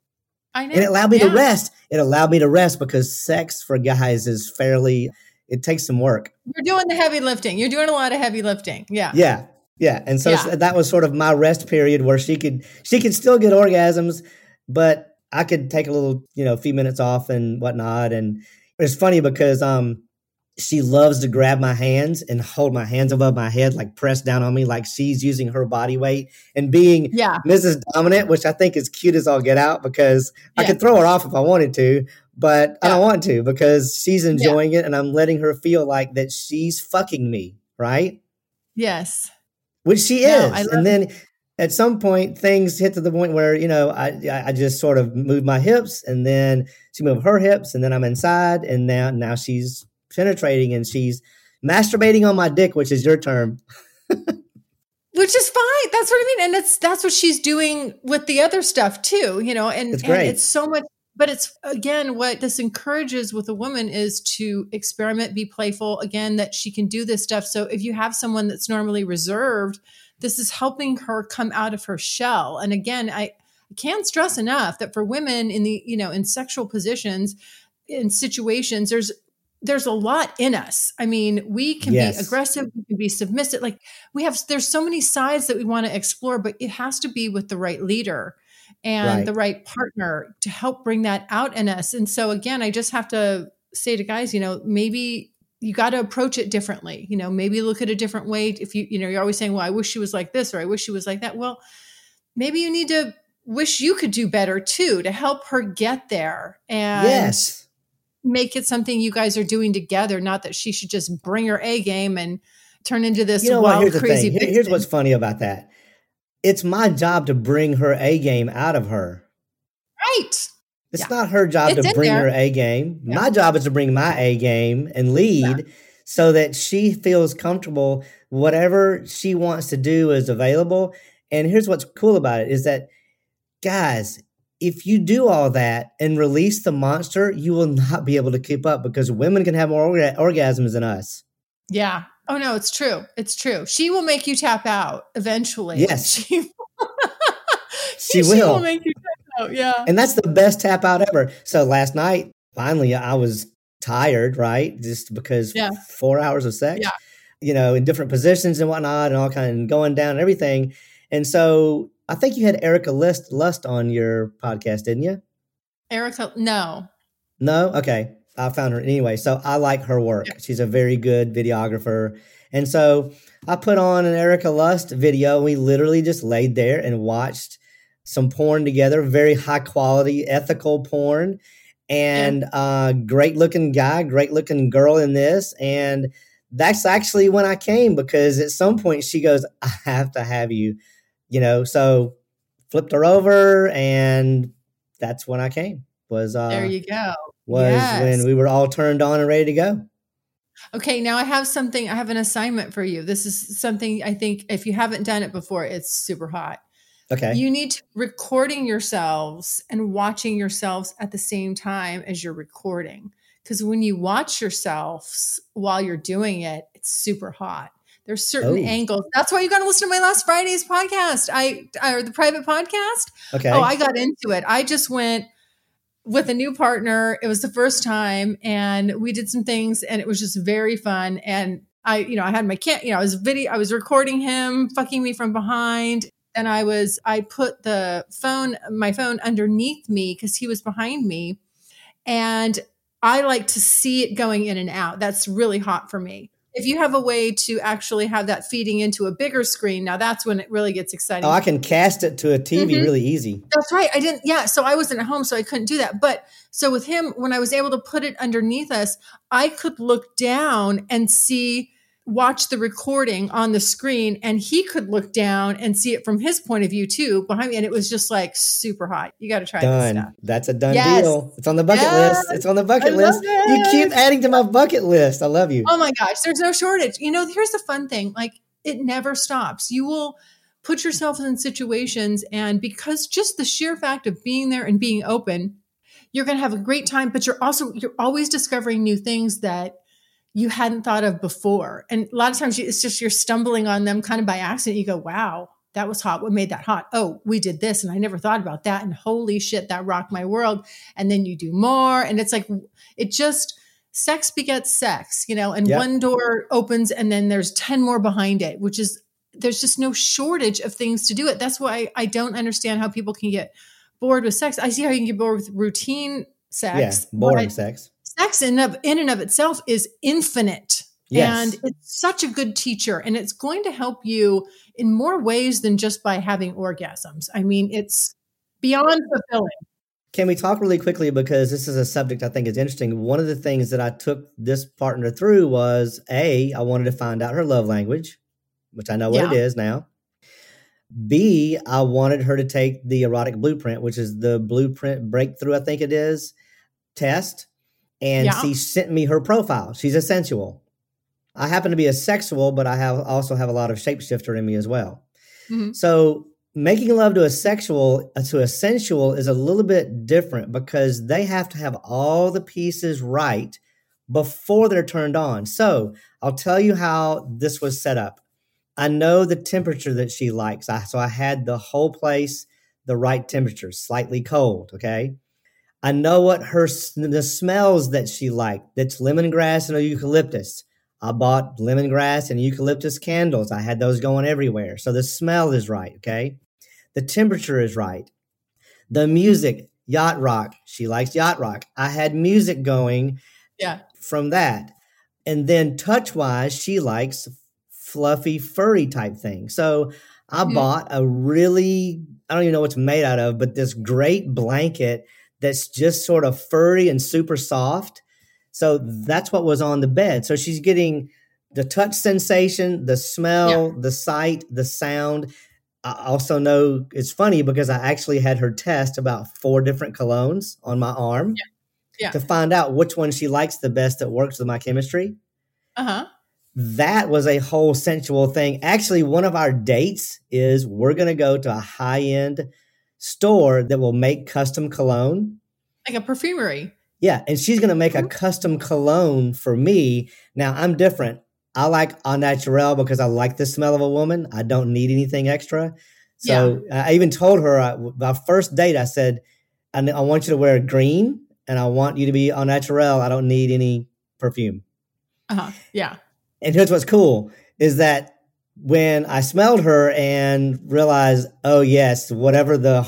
I know. and it allowed me Yeah. to rest it allowed me to rest because sex for guys is fairly it takes some work You're doing the heavy lifting. You're doing a lot of heavy lifting. Yeah. yeah yeah and so Yeah. that was sort of my rest period where she could she could still get orgasms but i could take a little you know few minutes off and whatnot and it's funny because um she loves to grab my hands and hold my hands above my head like press down on me like she's using her body weight and being Yeah. mrs dominant which i think is cute as all get out because i could throw her off if i wanted to but i don't want to because she's enjoying it and i'm letting her feel like that she's fucking me right Yes. which she No, is. And then at some point, things hit to the point where you know I I I just sort of move my hips, and then she moved her hips, and then I'm inside, and now now she's penetrating and she's masturbating on my dick, which is your term. Which is fine. That's what I mean. And it's that's what she's doing with the other stuff too, you know, and, It's and it's so much but it's again what this encourages with a woman is to experiment, be playful, again, that she can do this stuff. So if you have someone that's normally reserved, this is helping her come out of her shell. And again, I I can't stress enough that for women in the, you know, in sexual positions, in situations, there's there's a lot in us. I mean, we can yes. be aggressive, we can be submissive. Like we have there's so many sides that we want to explore, but it has to be with the right leader and right. the right partner to help bring that out in us. And so again, I just have to say to guys, you know, maybe you got to approach it differently. You know, maybe look at a different way. If you, you know, you're always saying, well, I wish she was like this or I wish she was like that. Well, maybe you need to wish you could do better too to help her get there. And yes. Make it something you guys are doing together, not that she should just bring her A game and turn into this you know wild, what, here's crazy. Thing. Here's what's funny about that. It's my job to bring her A game out of her. Right. It's yeah. not her job it's to bring there. her A game. Yeah. My job is to bring my A game and lead yeah. so that she feels comfortable. Whatever she wants to do is available. And here's what's cool about it is that, guys, if you do all that and release the monster, you will not be able to keep up because women can have more orga- orgasms than us. Yeah. Oh no, it's true. It's true. She will make you tap out eventually. Yes. She, she will. will make you out. Yeah. And that's the best tap out ever. So last night, finally, I was tired, right? Just because yeah. four hours of sex, yeah. you know, in different positions and whatnot, and all kind of going down and everything. And so I think you had Erika Lust, Lust on your podcast, didn't you? Erika, no. No? Okay. I found her anyway. So I like her work. She's a very good videographer. And so I put on an Erika Lust video. We literally just laid there and watched some porn together, very high quality, ethical porn, and yeah. uh, great looking guy, great looking girl in this. And that's actually when I came because at some point she goes, I have to have you, you know. So flipped her over, and that's when I came. Was uh, there you go. Was yes. when we were all turned on and ready to go. Okay, now I have something. I have an assignment for you. This is something I think if you haven't done it before, it's super hot. Okay. You need to recording yourselves and watching yourselves at the same time as you're recording. Because when you watch yourselves while you're doing it, it's super hot. There's certain oh. angles. That's why you got to listen to my last Friday's podcast. I or the private podcast. Okay. Oh, I got into it. I just went with a new partner. It was the first time, and we did some things, and it was just very fun. And I, you know, I had my can, you know, I was video, I was recording him fucking me from behind, and I was I put the phone my phone underneath me because he was behind me and I like to see it going in and out. That's really hot for me. If you have a way to actually have that feeding into a bigger screen, now that's when it really gets exciting. Oh, I can cast it to a TV mm-hmm. really easy. That's right. I didn't, yeah. So I wasn't at home, so I couldn't do that. But so with him, when I was able to put it underneath us, I could look down and see watch the recording on the screen and he could look down and see it from his point of view too behind me and it was just like super hot. You got to try done. this stuff. That's a done yes. deal. It's on the bucket yes. list. It's on the bucket list. You keep adding to my bucket list. I love you. Oh my gosh there's no shortage. You know here's the fun thing like it never stops. You will put yourself in situations and because just the sheer fact of being there and being open you're going to have a great time but you're also you're always discovering new things that you hadn't thought of before. And a lot of times it's just you're stumbling on them kind of by accident. You go, wow, that was hot. What made that hot? Oh, we did this and I never thought about that. And holy shit, that rocked my world. And then you do more. And it's like, it just, sex begets sex, you know, and yep. one door opens and then there's 10 more behind it, which is, there's just no shortage of things to do it. That's why I don't understand how people can get bored with sex. I see how you can get bored with routine sex. Yeah, boring sex sex in, of, in and of itself is infinite. Yes. And it's such a good teacher, and it's going to help you in more ways than just by having orgasms. I mean, it's beyond fulfilling. Can we talk really quickly because this is a subject I think is interesting. One of the things that I took this partner through was A, I wanted to find out her love language, which I know what yeah. it is now. B, I wanted her to take the erotic blueprint, which is the blueprint breakthrough, I think it is, test and yeah. she sent me her profile. She's a sensual. I happen to be a sexual, but I have also have a lot of shapeshifter in me as well. Mm-hmm. So making love to a sexual uh, to a sensual is a little bit different because they have to have all the pieces right before they're turned on. So I'll tell you how this was set up. I know the temperature that she likes. I, so I had the whole place the right temperature, slightly cold. Okay. I know what her the smells that she liked. That's lemongrass and eucalyptus. I bought lemongrass and eucalyptus candles. I had those going everywhere. So the smell is right. Okay. The temperature is right. The music, yacht rock. She likes yacht rock. I had music going. Yeah. From that. And then touch wise, she likes fluffy, furry type thing. So I mm-hmm. bought a really, I don't even know what's made out of, but this great blanket that's just sort of furry and super soft. So that's what was on the bed. So she's getting the touch sensation, the smell, yeah. the sight, the sound. I also know it's funny because I actually had her test about four different colognes on my arm yeah. Yeah. to find out which one she likes the best that works with my chemistry. Uh huh. That was a whole sensual thing. Actually, one of our dates is we're going to go to a high end store that will make custom cologne. Like a perfumery. Yeah. And she's going to make a mm-hmm. custom cologne for me. Now, I'm different. I like au naturel because I like the smell of a woman. I don't need anything extra. So yeah. I even told her uh, our first date, I said, I, I want you to wear green and I want you to be au naturel. I don't need any perfume. Uh-huh. Yeah. And here's what's cool is that when I smelled her and realized, oh yes, whatever the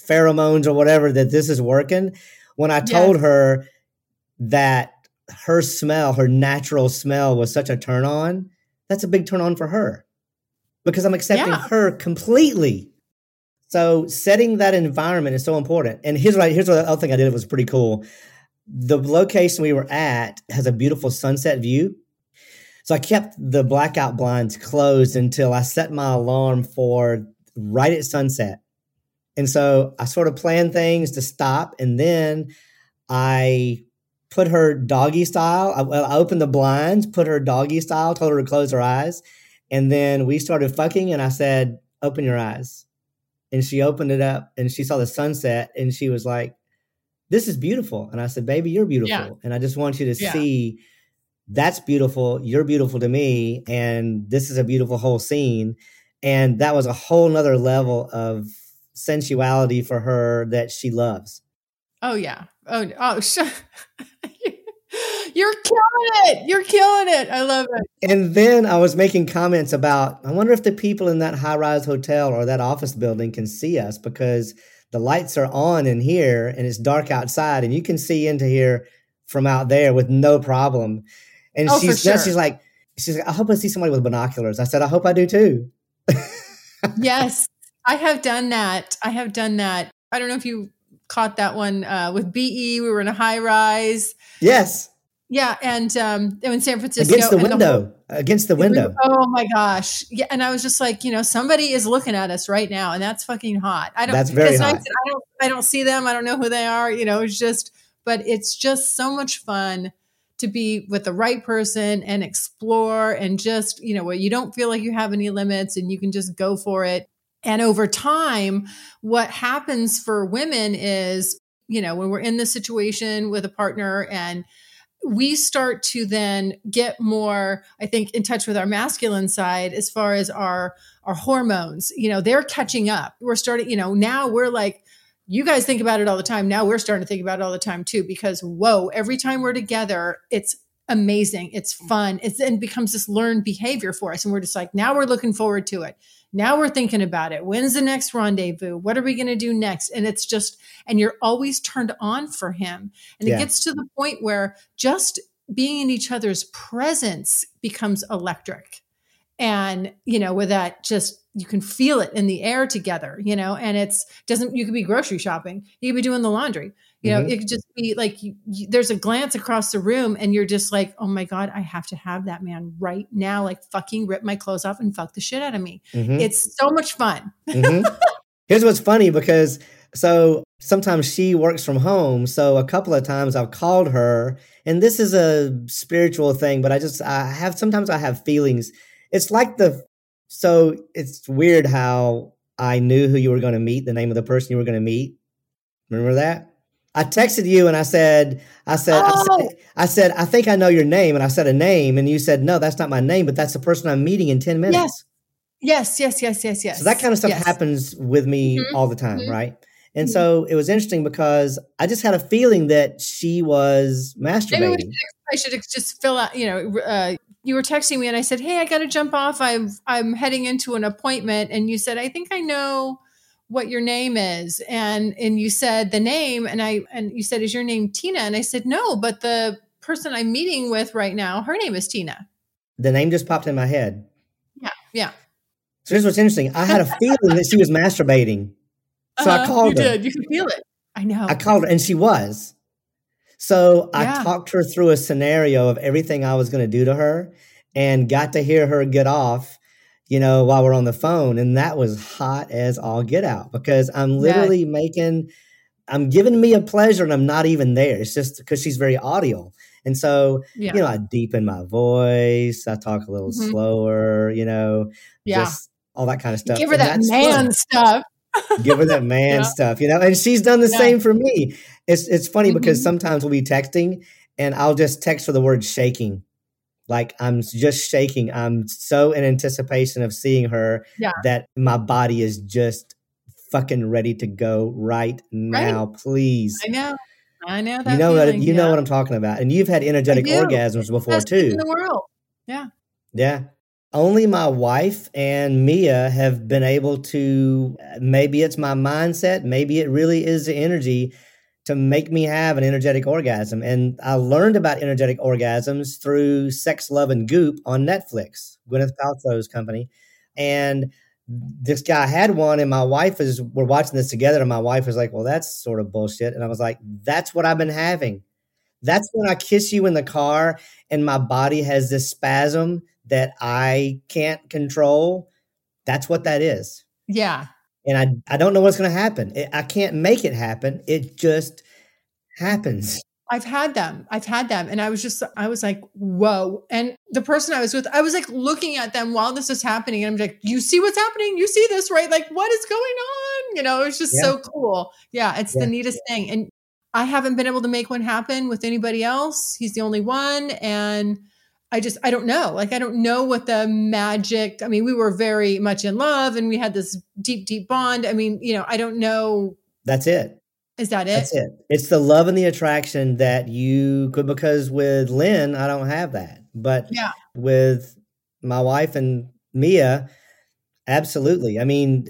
pheromones or whatever that this is working, when I told yes. her that her smell, her natural smell was such a turn on, that's a big turn on for her because I'm accepting yeah. her completely. So setting that environment is so important. And here's what I, here's what the other thing I did that was pretty cool. The location we were at has a beautiful sunset view. So I kept the blackout blinds closed until I set my alarm for right at sunset. And so I sort of planned things to stop and then I put her doggy style. I, I opened the blinds, put her doggy style, told her to close her eyes. And then we started fucking, and I said, Open your eyes. And she opened it up and she saw the sunset and she was like, This is beautiful. And I said, Baby, you're beautiful. Yeah. And I just want you to yeah. see that's beautiful. You're beautiful to me. And this is a beautiful whole scene. And that was a whole nother level of sensuality for her that she loves. Oh, yeah. Oh, oh, You're killing it. You're killing it. I love it. And then I was making comments about I wonder if the people in that high rise hotel or that office building can see us because the lights are on in here and it's dark outside and you can see into here from out there with no problem. And oh, she's sure. she's like she's like I hope I see somebody with binoculars. I said I hope I do too. yes. I have done that. I have done that. I don't know if you caught that one uh, with BE. We were in a high rise. Yes. Yeah, and um, in San Francisco, against the window, the whole, against the window. Oh my gosh! Yeah, and I was just like, you know, somebody is looking at us right now, and that's fucking hot. I don't. That's very hot. I, I don't. I don't see them. I don't know who they are. You know, it's just. But it's just so much fun to be with the right person and explore and just you know where you don't feel like you have any limits and you can just go for it. And over time, what happens for women is, you know, when we're in this situation with a partner and we start to then get more i think in touch with our masculine side as far as our our hormones you know they're catching up we're starting you know now we're like you guys think about it all the time now we're starting to think about it all the time too because whoa every time we're together it's amazing it's mm. fun it's and becomes this learned behavior for us and we're just like now we're looking forward to it now we're thinking about it. When's the next rendezvous? What are we going to do next? And it's just, and you're always turned on for him. And yeah. it gets to the point where just being in each other's presence becomes electric. And, you know, with that, just you can feel it in the air together, you know, and it's doesn't, you could be grocery shopping, you could be doing the laundry, you know, mm-hmm. it could just be like you, you, there's a glance across the room and you're just like, oh my God, I have to have that man right now. Like fucking rip my clothes off and fuck the shit out of me. Mm-hmm. It's so much fun. mm-hmm. Here's what's funny because so sometimes she works from home. So a couple of times I've called her, and this is a spiritual thing, but I just, I have sometimes I have feelings. It's like the, so it's weird how I knew who you were going to meet, the name of the person you were going to meet. Remember that? I texted you and I said, I said, oh. I said, I said, I think I know your name. And I said a name. And you said, no, that's not my name, but that's the person I'm meeting in 10 minutes. Yes. Yes, yes, yes, yes, yes. So that kind of stuff yes. happens with me Mhm, all the time, mhm. right? And Mhm. so it was interesting because I just had a feeling that she was Maybe we masturbating. should, I should just fill out. You know, uh, you were texting me, and I said, "Hey, I got to jump off. I'm I'm heading into an appointment." And you said, "I think I know what your name is," and and you said the name, and I and you said, "Is your name Tina?" And I said, "No, but the person I'm meeting with right now, her name is Tina." The name just popped in my head. Yeah, yeah. So here's what's interesting. I had a feeling that she was masturbating. So I Uh-huh, called You her. did. You could feel it. I know. I called her and she was. So I talked her through a scenario of everything I was going to do to her and got to hear her get off, you know, while we're on the phone. And that was hot as all get out because I'm literally making, I'm giving me a pleasure and I'm not even there. It's just because she's very audio. And so, yeah, you know, I deepen my voice, I talk a little Mhm. slower, you know, yeah. just all that kind of stuff. Give her And that man fun stuff. give her that man Yeah. stuff, you know. And she's done the Yeah. same for me. It's it's funny because Mhm. sometimes we'll be texting and I'll just text for the word shaking. Like I'm just shaking. I'm so in anticipation of seeing her Yeah. that my body is just fucking ready to go right now. Please. I know. I know that. You know what feeling, you know what I'm talking about. And you've had energetic orgasms before Best too. in the world. Yeah. Yeah. Only my wife and Mia have been able to, maybe it's my mindset, maybe it really is the energy to make me have an energetic orgasm. And I learned about energetic orgasms through Sex, Love, and Goop on Netflix, Gwyneth Paltrow's company. And this guy had one, and my wife is, we're watching this together, and my wife was like, Well, that's sort of bullshit. And I was like, That's what I've been having. That's when I kiss you in the car and my body has this spasm that I can't control. That's what that is. Yeah. And I, I don't know what's going to happen. It, I can't make it happen. It just happens. I've had them. I've had them. And I was just, I was like, whoa. And the person I was with, I was like looking at them while this was happening. And I'm like, you see what's happening? You see this, right? Like, what is going on? You know, it was just Yeah. so cool. Yeah. It's Yeah. the neatest thing. And I haven't been able to make one happen with anybody else. He's the only one. And I just, I don't know. Like, I don't know what the magic, I mean, we were very much in love and we had this deep, deep bond. I mean, you know, I don't know. That's it. Is that it? That's it. It's the love and the attraction that you could, because with Lynn, I don't have that. But Yeah. with my wife and Mia, absolutely. I mean,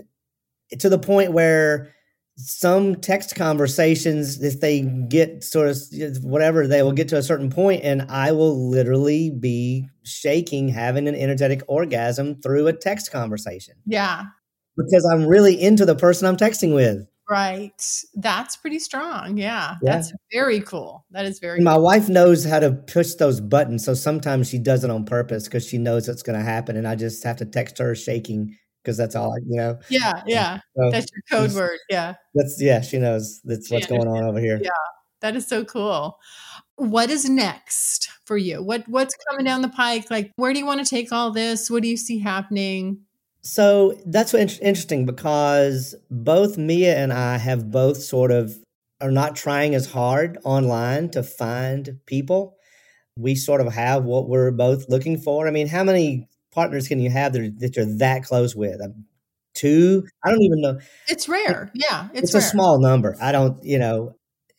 to the point where some text conversations, if they get sort of whatever, they will get to a certain point, and I will literally be shaking, having an energetic orgasm through a text conversation Yeah. because I'm really into the person I'm texting with. Right. That's pretty strong. Yeah. Yeah. That's very cool. That is very my cool. wife knows how to push those buttons, so sometimes she does it on purpose because she knows it's going to happen, and I just have to text her shaking because that's all I, you know. Yeah. Yeah. So That's your code word. Yeah. that's yeah, she knows that's what's going on over here. Yeah. That is so cool. What is next for you? What what's coming down the pike? Like where do you want to take all this? What do you see happening? So that's what interesting because both Mia and I have both sort of are not trying as hard online to find people. We sort of have what we're both looking for. I mean, how many partners can you have that, are, that you're that close with? Um, Two? I don't even know. It's rare. Yeah. It's, It's, a small number. I don't, you know,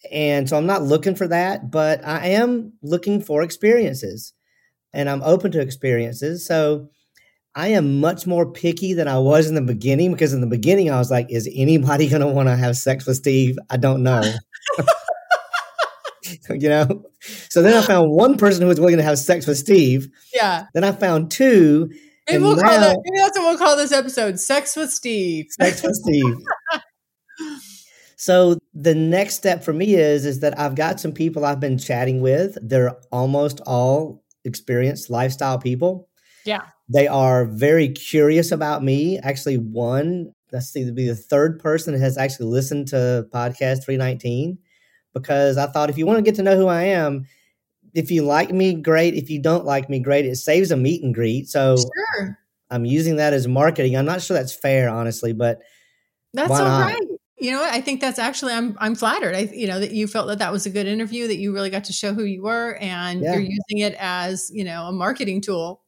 and so I'm not looking for that, but I am looking for experiences and I'm open to experiences. So I am much more picky than I was in the beginning because in the beginning I was like, is anybody going to want to have sex with Steve? I don't know. you know? So then I found one person who was willing to have sex with Steve. Yeah. Then I found two Maybe And we'll call that maybe that's what we'll call this episode. Sex with Steve. Sex with Steve. So the next step for me is is that I've got some people I've been chatting with. They're almost all experienced lifestyle people. Yeah. They are very curious about me. Actually, one, let's see, to be the third person that has actually listened to podcast 319 because I thought if you want to get to know who I am, if you like me, great. If you don't like me, great. It saves a meet and greet. So Sure. I'm using that as marketing. I'm not sure that's fair, honestly, but That's all not? right. You know what? I think that's actually I'm I'm flattered. I you know that you felt that that was a good interview that you really got to show who you were and Yeah. you're using it as, you know, a marketing tool.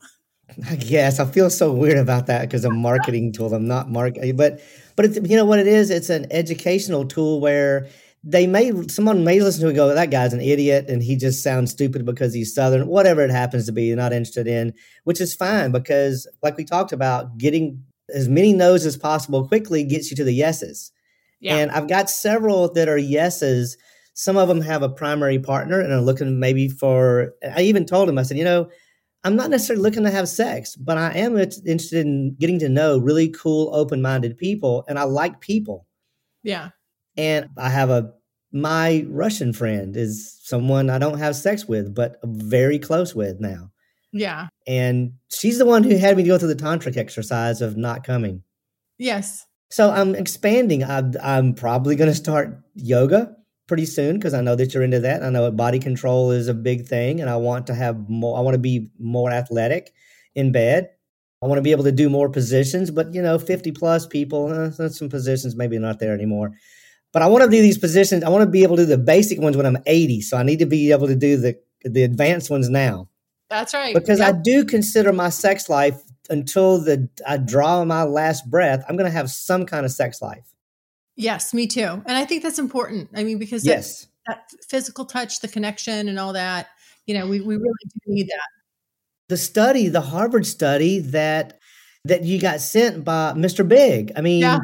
I guess I feel so weird about that because I'm marketing tool. I'm not marketing, but but it's, you know what it is? It's an educational tool where they may someone may listen to it and go, "That guy's an idiot," and he just sounds stupid because he's Southern. Whatever it happens to be, you're not interested in, which is fine because, like we talked about, getting as many no's as possible quickly gets you to the yeses. Yeah. And I've got several that are yeses. Some of them have a primary partner and are looking maybe for. I even told him, I said, you know, I'm not necessarily looking to have sex, but I am interested in getting to know really cool, open minded people. And I like people. Yeah. And I have a, my Russian friend is someone I don't have sex with, but very close with now. Yeah. And she's the one who had me go through the tantric exercise of not coming. Yes. So I'm expanding. I'm, I'm probably going to start yoga pretty soon because I know that you're into that. I know body control is a big thing, and I want to have more. I want to be more athletic in bed. I want to be able to do more positions, but you know, 50 plus people, uh, some positions maybe not there anymore. But I want to do these positions. I want to be able to do the basic ones when I'm 80. So I need to be able to do the the advanced ones now. That's right. Because yep. I do consider my sex life until the I draw my last breath. I'm going to have some kind of sex life. Yes, me too. And I think that's important. I mean, because yes, that, that physical touch, the connection, and all that, you know, we, we really do need that. The study, the Harvard study that that you got sent by Mr. Big. I mean, yeah.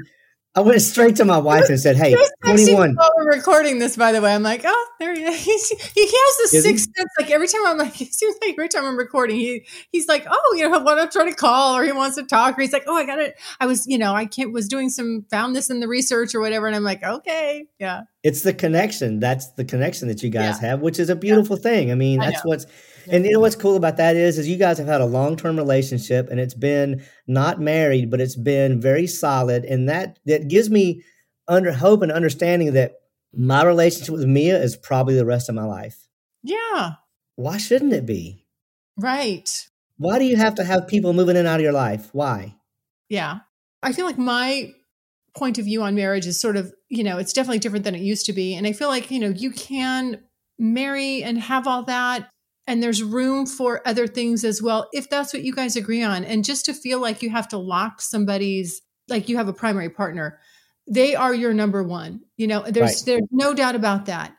I went straight to my wife and said, "Hey, twenty-one." While we're recording this, by the way, I'm like, "Oh, there he is." He, has the sixth sense. Like every time I'm like, it seems like every time I'm recording, he he's like, "Oh, you know, what I'm trying to call," or he wants to talk, or he's like, "Oh, I got it." I was, you know, I can't was doing some found this in the research or whatever, and I'm like, "Okay, yeah." It's the connection. That's the connection that you guys yeah. have, which is a beautiful yeah. thing. I mean, I that's know. what's and you know what's cool about that is, is you guys have had a long term relationship, and it's been not married, but it's been very solid, and that that gives me under hope and understanding that my relationship with Mia is probably the rest of my life. Yeah. Why shouldn't it be? Right. Why do you have to have people moving in and out of your life? Why? Yeah. I feel like my point of view on marriage is sort of, you know, it's definitely different than it used to be. And I feel like, you know, you can marry and have all that and there's room for other things as well if that's what you guys agree on. And just to feel like you have to lock somebody's like you have a primary partner they are your number one you know there's right. there's no doubt about that.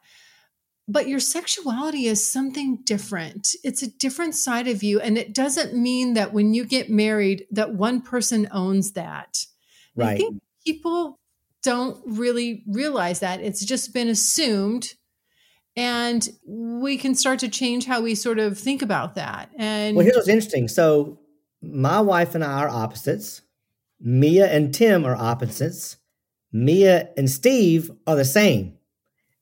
But your sexuality is something different. It's a different side of you and it doesn't mean that when you get married that one person owns that. Right. i think people don't really realize that. It's just been assumed and we can start to change how we sort of think about that. And well here's what's interesting. So my wife and i are opposites. Mia and tim are opposites. Mia and steve are the same.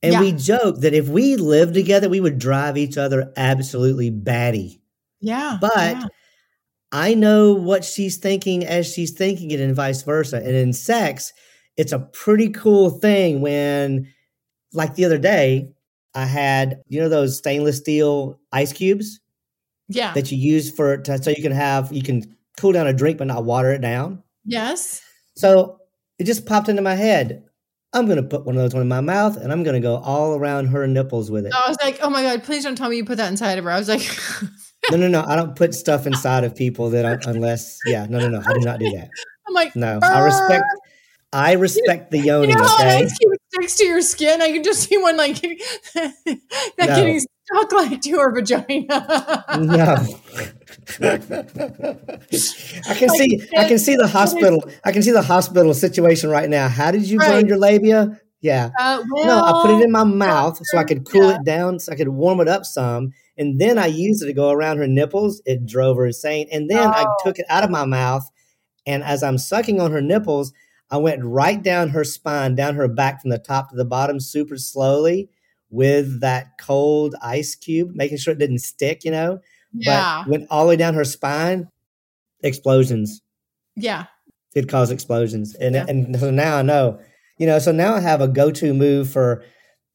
And yeah. we joke that if we lived together we would drive each other absolutely batty. Yeah but yeah. i know what she's thinking as she's thinking it and vice versa. And in sex it's a pretty cool thing when like the other day I had, you know, those stainless steel ice cubes. Yeah. That you use for to, so you can have you can cool down a drink but not water it down. Yes. So it just popped into my head. I'm gonna put one of those one in my mouth and I'm gonna go all around her nipples with it. I was like, oh my god, please don't tell me you put that inside of her. I was like, no, no, no. I don't put stuff inside of people that I, unless, yeah, no, no, no. I do not do that. I'm like, no. I respect. I respect the yoni. You know okay? ice cube sticks to your skin. I can just see one like that no. getting stuck like to her vagina. no. I can like, see. I can see the hospital. I can see the hospital situation right now. How did you right. burn your labia? Yeah. Uh, well, no, I put it in my mouth so I could cool yeah. it down, so I could warm it up some, and then I used it to go around her nipples. It drove her insane. And then oh. I took it out of my mouth, and as I'm sucking on her nipples, I went right down her spine, down her back from the top to the bottom, super slowly with that cold ice cube, making sure it didn't stick, you know. Yeah. But went all the way down her spine, explosions. Yeah. It caused explosions. And yeah. and so now I know, you know, so now I have a go-to move for,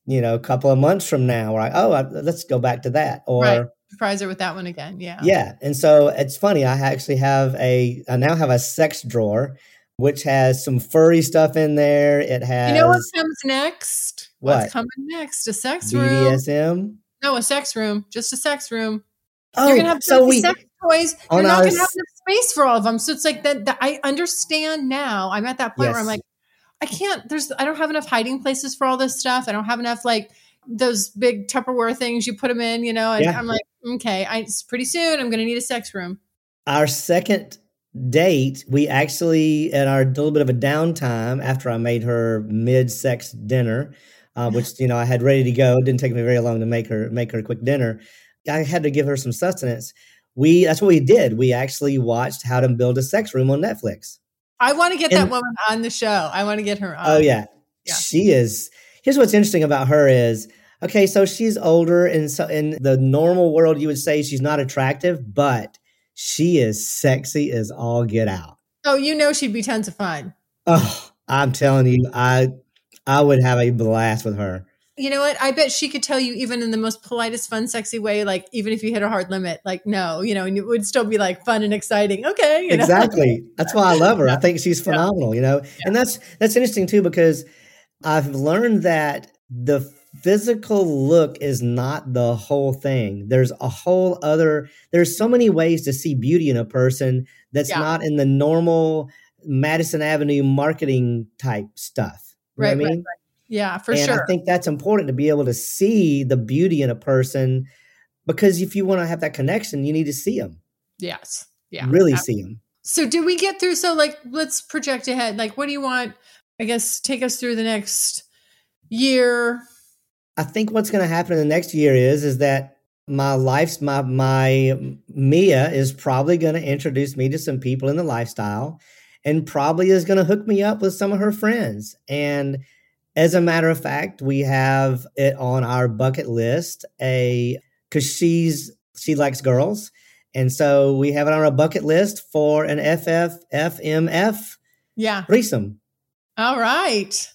you know, a couple of months from now where I, oh, I, let's go back to that. Or right. surprise her with that one again. Yeah. Yeah. And so it's funny. I actually have a, I now have a sex drawer which has some furry stuff in there. It has. You know what comes next? What? What's coming next? A sex room. BDSM? No, a sex room. Just a sex room. Oh, You're going to have so we. Sex toys, you're not going to have enough space for all of them. So it's like that, that. I understand now. I'm at that point yes. where I'm like, I can't. There's. I don't have enough hiding places for all this stuff. I don't have enough like those big Tupperware things you put them in. You know, and yeah. I'm like, okay, I pretty soon I'm going to need a sex room. Our second date, we actually at our little bit of a downtime after I made her mid-sex dinner, uh, which you know I had ready to go. It didn't take me very long to make her make her a quick dinner. I had to give her some sustenance. We that's what we did. We actually watched How to Build a Sex Room on Netflix. I want to get and, that woman on the show. I want to get her on. Oh yeah. yeah. She is here's what's interesting about her is okay, so she's older and so in the normal world you would say she's not attractive, but she is sexy as all get out. Oh, you know she'd be tons of fun. Oh, I'm telling you, I I would have a blast with her. You know what? I bet she could tell you even in the most politest, fun, sexy way, like even if you hit a hard limit, like no, you know, and it would still be like fun and exciting. Okay. exactly. That's why I love her. I think she's phenomenal, you know. Yeah. And that's that's interesting too, because I've learned that the physical look is not the whole thing. There's a whole other, there's so many ways to see beauty in a person that's yeah. not in the normal Madison Avenue marketing type stuff. You right, I mean? Right, right. Yeah, for and sure. I think that's important to be able to see the beauty in a person because if you want to have that connection, you need to see them. Yes. Yeah. Really see them. So, did we get through? So, like, let's project ahead. Like, what do you want? I guess take us through the next year, I think what's going to happen in the next year is is that my life's my my Mia is probably going to introduce me to some people in the lifestyle and probably is going to hook me up with some of her friends. And as a matter of fact, we have it on our bucket list a cuz she's she likes girls. And so we have it on our bucket list for an FF FMF yeah. threesome. All right.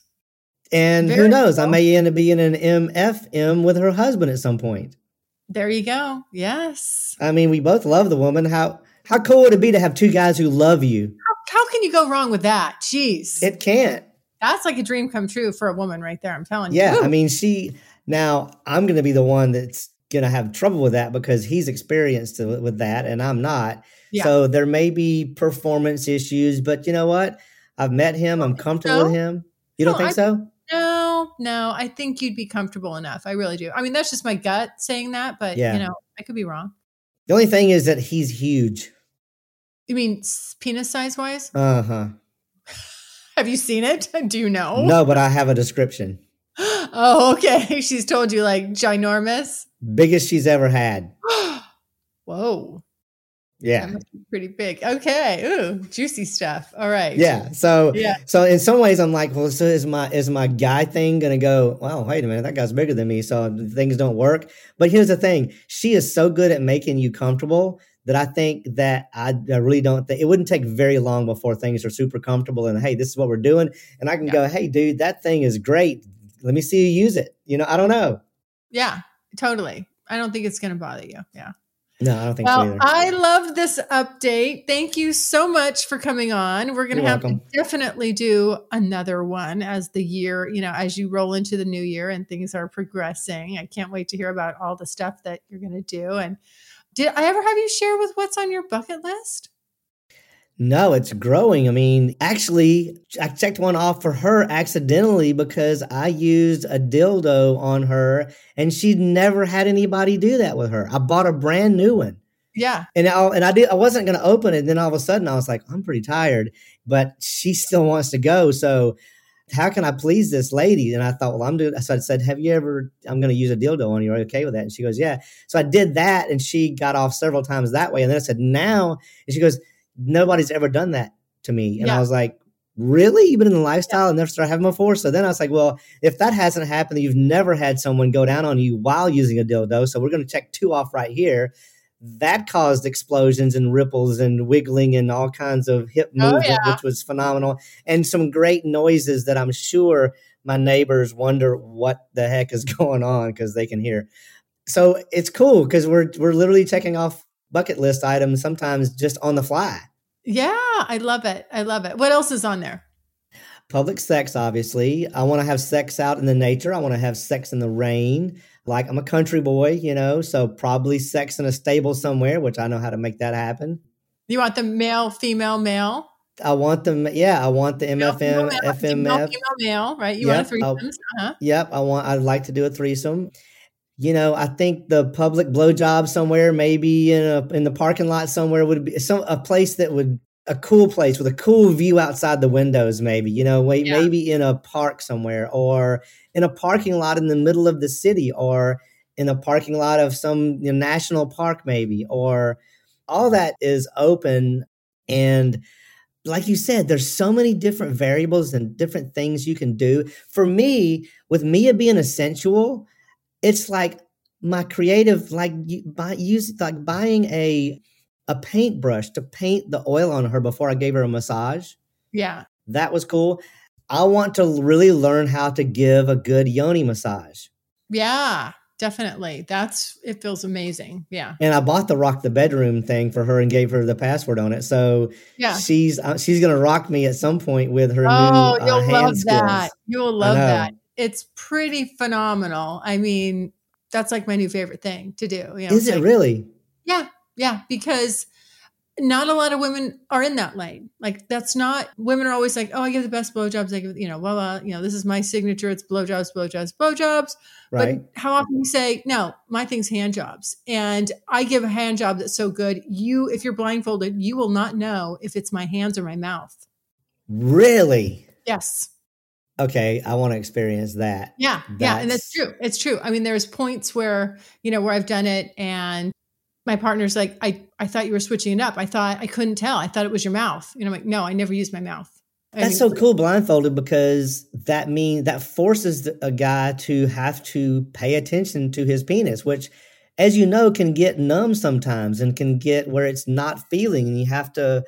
And Very who knows? Cool. I may end up being an MFM with her husband at some point. There you go. Yes. I mean, we both love the woman. How how cool would it be to have two guys who love you? How, how can you go wrong with that? Jeez. It can't. That's like a dream come true for a woman right there. I'm telling you. Yeah, I mean, she. Now I'm going to be the one that's going to have trouble with that because he's experienced with that and I'm not. Yeah. So there may be performance issues, but you know what? I've met him. I'm comfortable with him. You don't think I, so? No, I think you'd be comfortable enough. I really do. I mean, that's just my gut saying that, but yeah. you know, I could be wrong. The only thing is that he's huge. You mean penis size wise? Uh huh. have you seen it? Do you know? No, but I have a description. oh, okay. She's told you like ginormous. Biggest she's ever had. Whoa. Yeah. pretty big. Okay. Ooh, juicy stuff. All right. Yeah. So yeah. So in some ways I'm like, well, so is my is my guy thing gonna go, well, wait a minute, that guy's bigger than me, so things don't work. But here's the thing, she is so good at making you comfortable that I think that I, I really don't think it wouldn't take very long before things are super comfortable and hey, this is what we're doing. And I can yeah. go, hey, dude, that thing is great. Let me see you use it. You know, I don't know. Yeah, totally. I don't think it's gonna bother you. Yeah. No, I don't think well, so either. I love this update. Thank you so much for coming on. We're going to have welcome. to definitely do another one as the year, you know, as you roll into the new year and things are progressing. I can't wait to hear about all the stuff that you're going to do. And did I ever have you share with what's on your bucket list? No, it's growing. I mean, actually, I checked one off for her accidentally because I used a dildo on her and she'd never had anybody do that with her. I bought a brand new one. Yeah. And I, and I did I wasn't going to open it and then all of a sudden I was like, I'm pretty tired, but she still wants to go. So how can I please this lady? And I thought, well, I'm doing so I said, Have you ever I'm gonna use a dildo on you? Are you okay with that? And she goes, Yeah. So I did that and she got off several times that way. And then I said, Now and she goes, nobody's ever done that to me. And yeah. I was like, really? You've been in the lifestyle yeah. and never started having before? So then I was like, well, if that hasn't happened, you've never had someone go down on you while using a dildo. So we're going to check two off right here. That caused explosions and ripples and wiggling and all kinds of hip oh, movement, oh, yeah. which was phenomenal, and some great noises that I'm sure my neighbors wonder what the heck is going on because they can hear. So it's cool because we're we're literally checking off bucket list items sometimes just on the fly. Yeah, I love it. I love it. What else is on there? public sex, obviously. I want to have sex out in the nature. I want to have sex in the rain. Like I'm a country boy, you know, so probably sex in a stable somewhere, which I know how to make that happen. You want the male, female, male? I want them. Yeah, I want the Male, MFM, female, male, FMF. female, female, male, right? You Yep, want a threesome? Uh-huh. Yep, I want. I'd like to do a threesome. You know, I think the public blowjob somewhere, maybe in a in the parking lot somewhere, would be some a place that would a cool place with a cool view outside the windows. Maybe you know, wait, Yeah. maybe in a park somewhere, or in a parking lot in the middle of the city, or in a parking lot of some you know, national park, maybe, or all that is open and like you said, there's so many different variables and different things you can do. For me, with Mia being a sensual, it's like my creative, like you buy use like buying a a paintbrush to paint the oil on her before I gave her a massage. Yeah. That was cool. I want to really learn how to give a good yoni massage. Yeah. Definitely. That's it feels amazing. Yeah. And I bought the rock the bedroom thing for her and gave her the password on it. So Yeah. she's uh, she's gonna rock me at some point with her Oh, new uh, you'll love skills. that. You'll love that. It's pretty phenomenal. I mean, that's like my new favorite thing to do. You know, Is it like- really? Yeah, yeah, because not a lot of women are in that lane. Like that's not women are always like, oh, I give the best blowjobs. I give, you know, blah blah. You know, this is my signature. It's blowjobs, blowjobs, blowjobs. Right. But how often you say, no, my thing's hand jobs, and I give a hand job that's so good. You, if you're blindfolded, you will not know if it's my hands or my mouth. really? Yes. Okay, I want to experience that. Yeah, yeah, and that's That's- true. It's true. I mean, there's points where you know where I've done it, and my partner's like, "I, I thought you were switching it up. I thought I couldn't tell. I thought it was your mouth." And I'm like, "No, I never use my mouth." I That's mean, so cool blindfolded because that means that forces a guy to have to pay attention to his penis, which as you know can get numb sometimes and can get where it's not feeling and you have to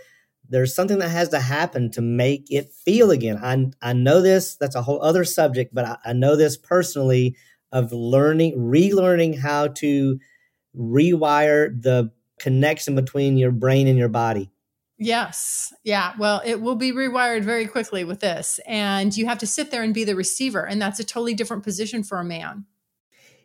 there's something that has to happen to make it feel again. I I know this, that's a whole other subject, but I, I know this personally of learning, relearning how to rewire the connection between your brain and your body. Yes. Yeah. Well, it will be rewired very quickly with this, and you have to sit there and be the receiver, and that's a totally different position for a man.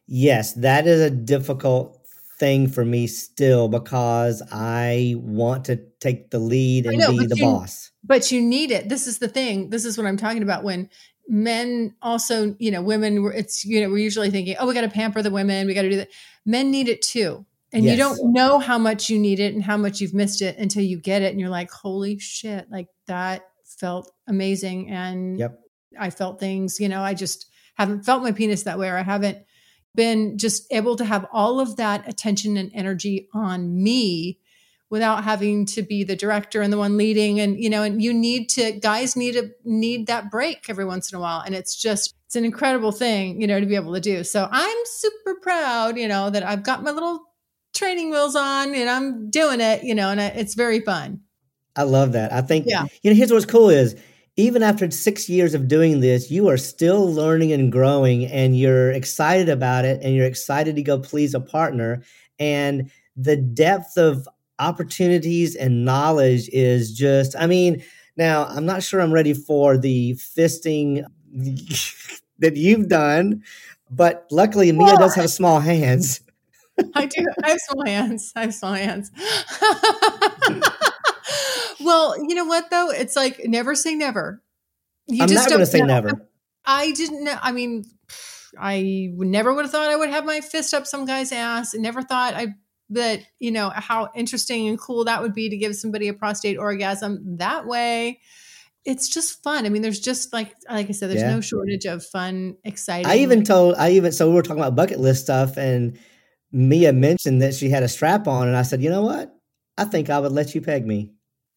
Yes, that is a difficult thing for me still because I want to take the lead and know, be the you- boss. but you need it. This is the thing. This is what i'm talking about when men also you know women it's you know we're usually thinking oh we got to pamper the women we got to do that. Men need it too. And you don't know how much you need it and how much you've missed it until you get it and you're like holy shit like that felt amazing and Yep. i felt things you know i just haven't felt my penis that way or i haven't been just able to have all of that attention and energy on me without having to be the director and the one leading. And you know and you need to guys need to need that break every once in a while. And it's just it's an incredible thing you know to be able to do. So i'm super proud you know that i've got my little training wheels on and i'm doing it you know and I, it's very fun. I love that. I think Yeah. you know here's what's cool is even after 6 years of doing this, you are still learning and growing and you're excited about it and you're excited to go please a partner. And the depth of opportunities and knowledge is just I mean, now I'm not sure I'm ready for the fisting that you've done, but luckily Mia does have small hands. I do. I have small hands. I have small hands. well, you know what though? It's like never say never. You I'm not going to say know. never. I didn't know. I mean, I never would have thought I would have my fist up some guy's ass. I never thought I that you know how interesting and cool that would be to give somebody a prostate orgasm that way. It's just fun. I mean, there's just like like I said, there's Yeah. no shortage of fun, exciting. I even told I even so we were talking about bucket list stuff and Mia mentioned that she had a strap on and I said, "You know what? I think I would let you peg me."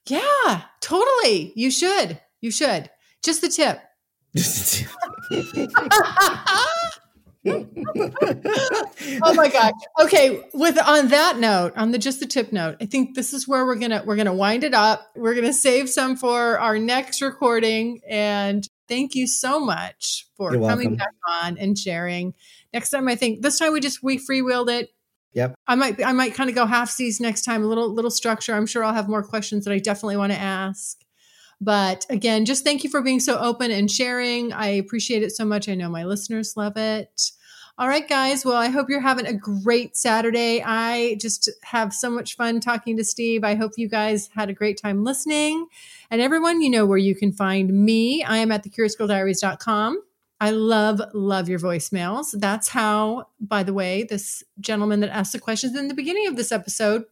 Yeah, totally. You should. You should. Just the tip. oh my god. Okay, with on that note, on the just the tip note, I think this is where we're going to we're going to wind it up. We're going to save some for our next recording and thank you so much for You're coming welcome. back on and sharing. Next time I think this time we just we freewheeled it. Yep. I might I might kind of go half seas next time, a little little structure. I'm sure I'll have more questions that I definitely want to ask. But again, just thank you for being so open and sharing. I appreciate it so much. I know my listeners love it. All right, guys. Well, I hope you're having a great Saturday. I just have so much fun talking to Steve. I hope you guys had a great time listening. And everyone, you know where you can find me. I am at thecuriousgirldiaries.com. I love, love your voicemails. That's how, by the way, this gentleman that asked the questions in the beginning of this episode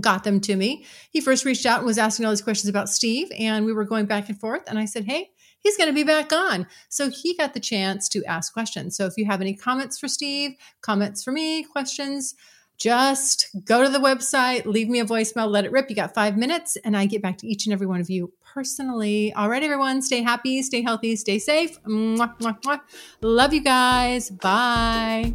got them to me. He first reached out and was asking all these questions about Steve, and we were going back and forth. And I said, Hey, he's going to be back on. So he got the chance to ask questions. So if you have any comments for Steve, comments for me, questions, just go to the website, leave me a voicemail, let it rip. You got five minutes, and I get back to each and every one of you personally. All right, everyone, stay happy, stay healthy, stay safe. Mwah, mwah, mwah. Love you guys. Bye.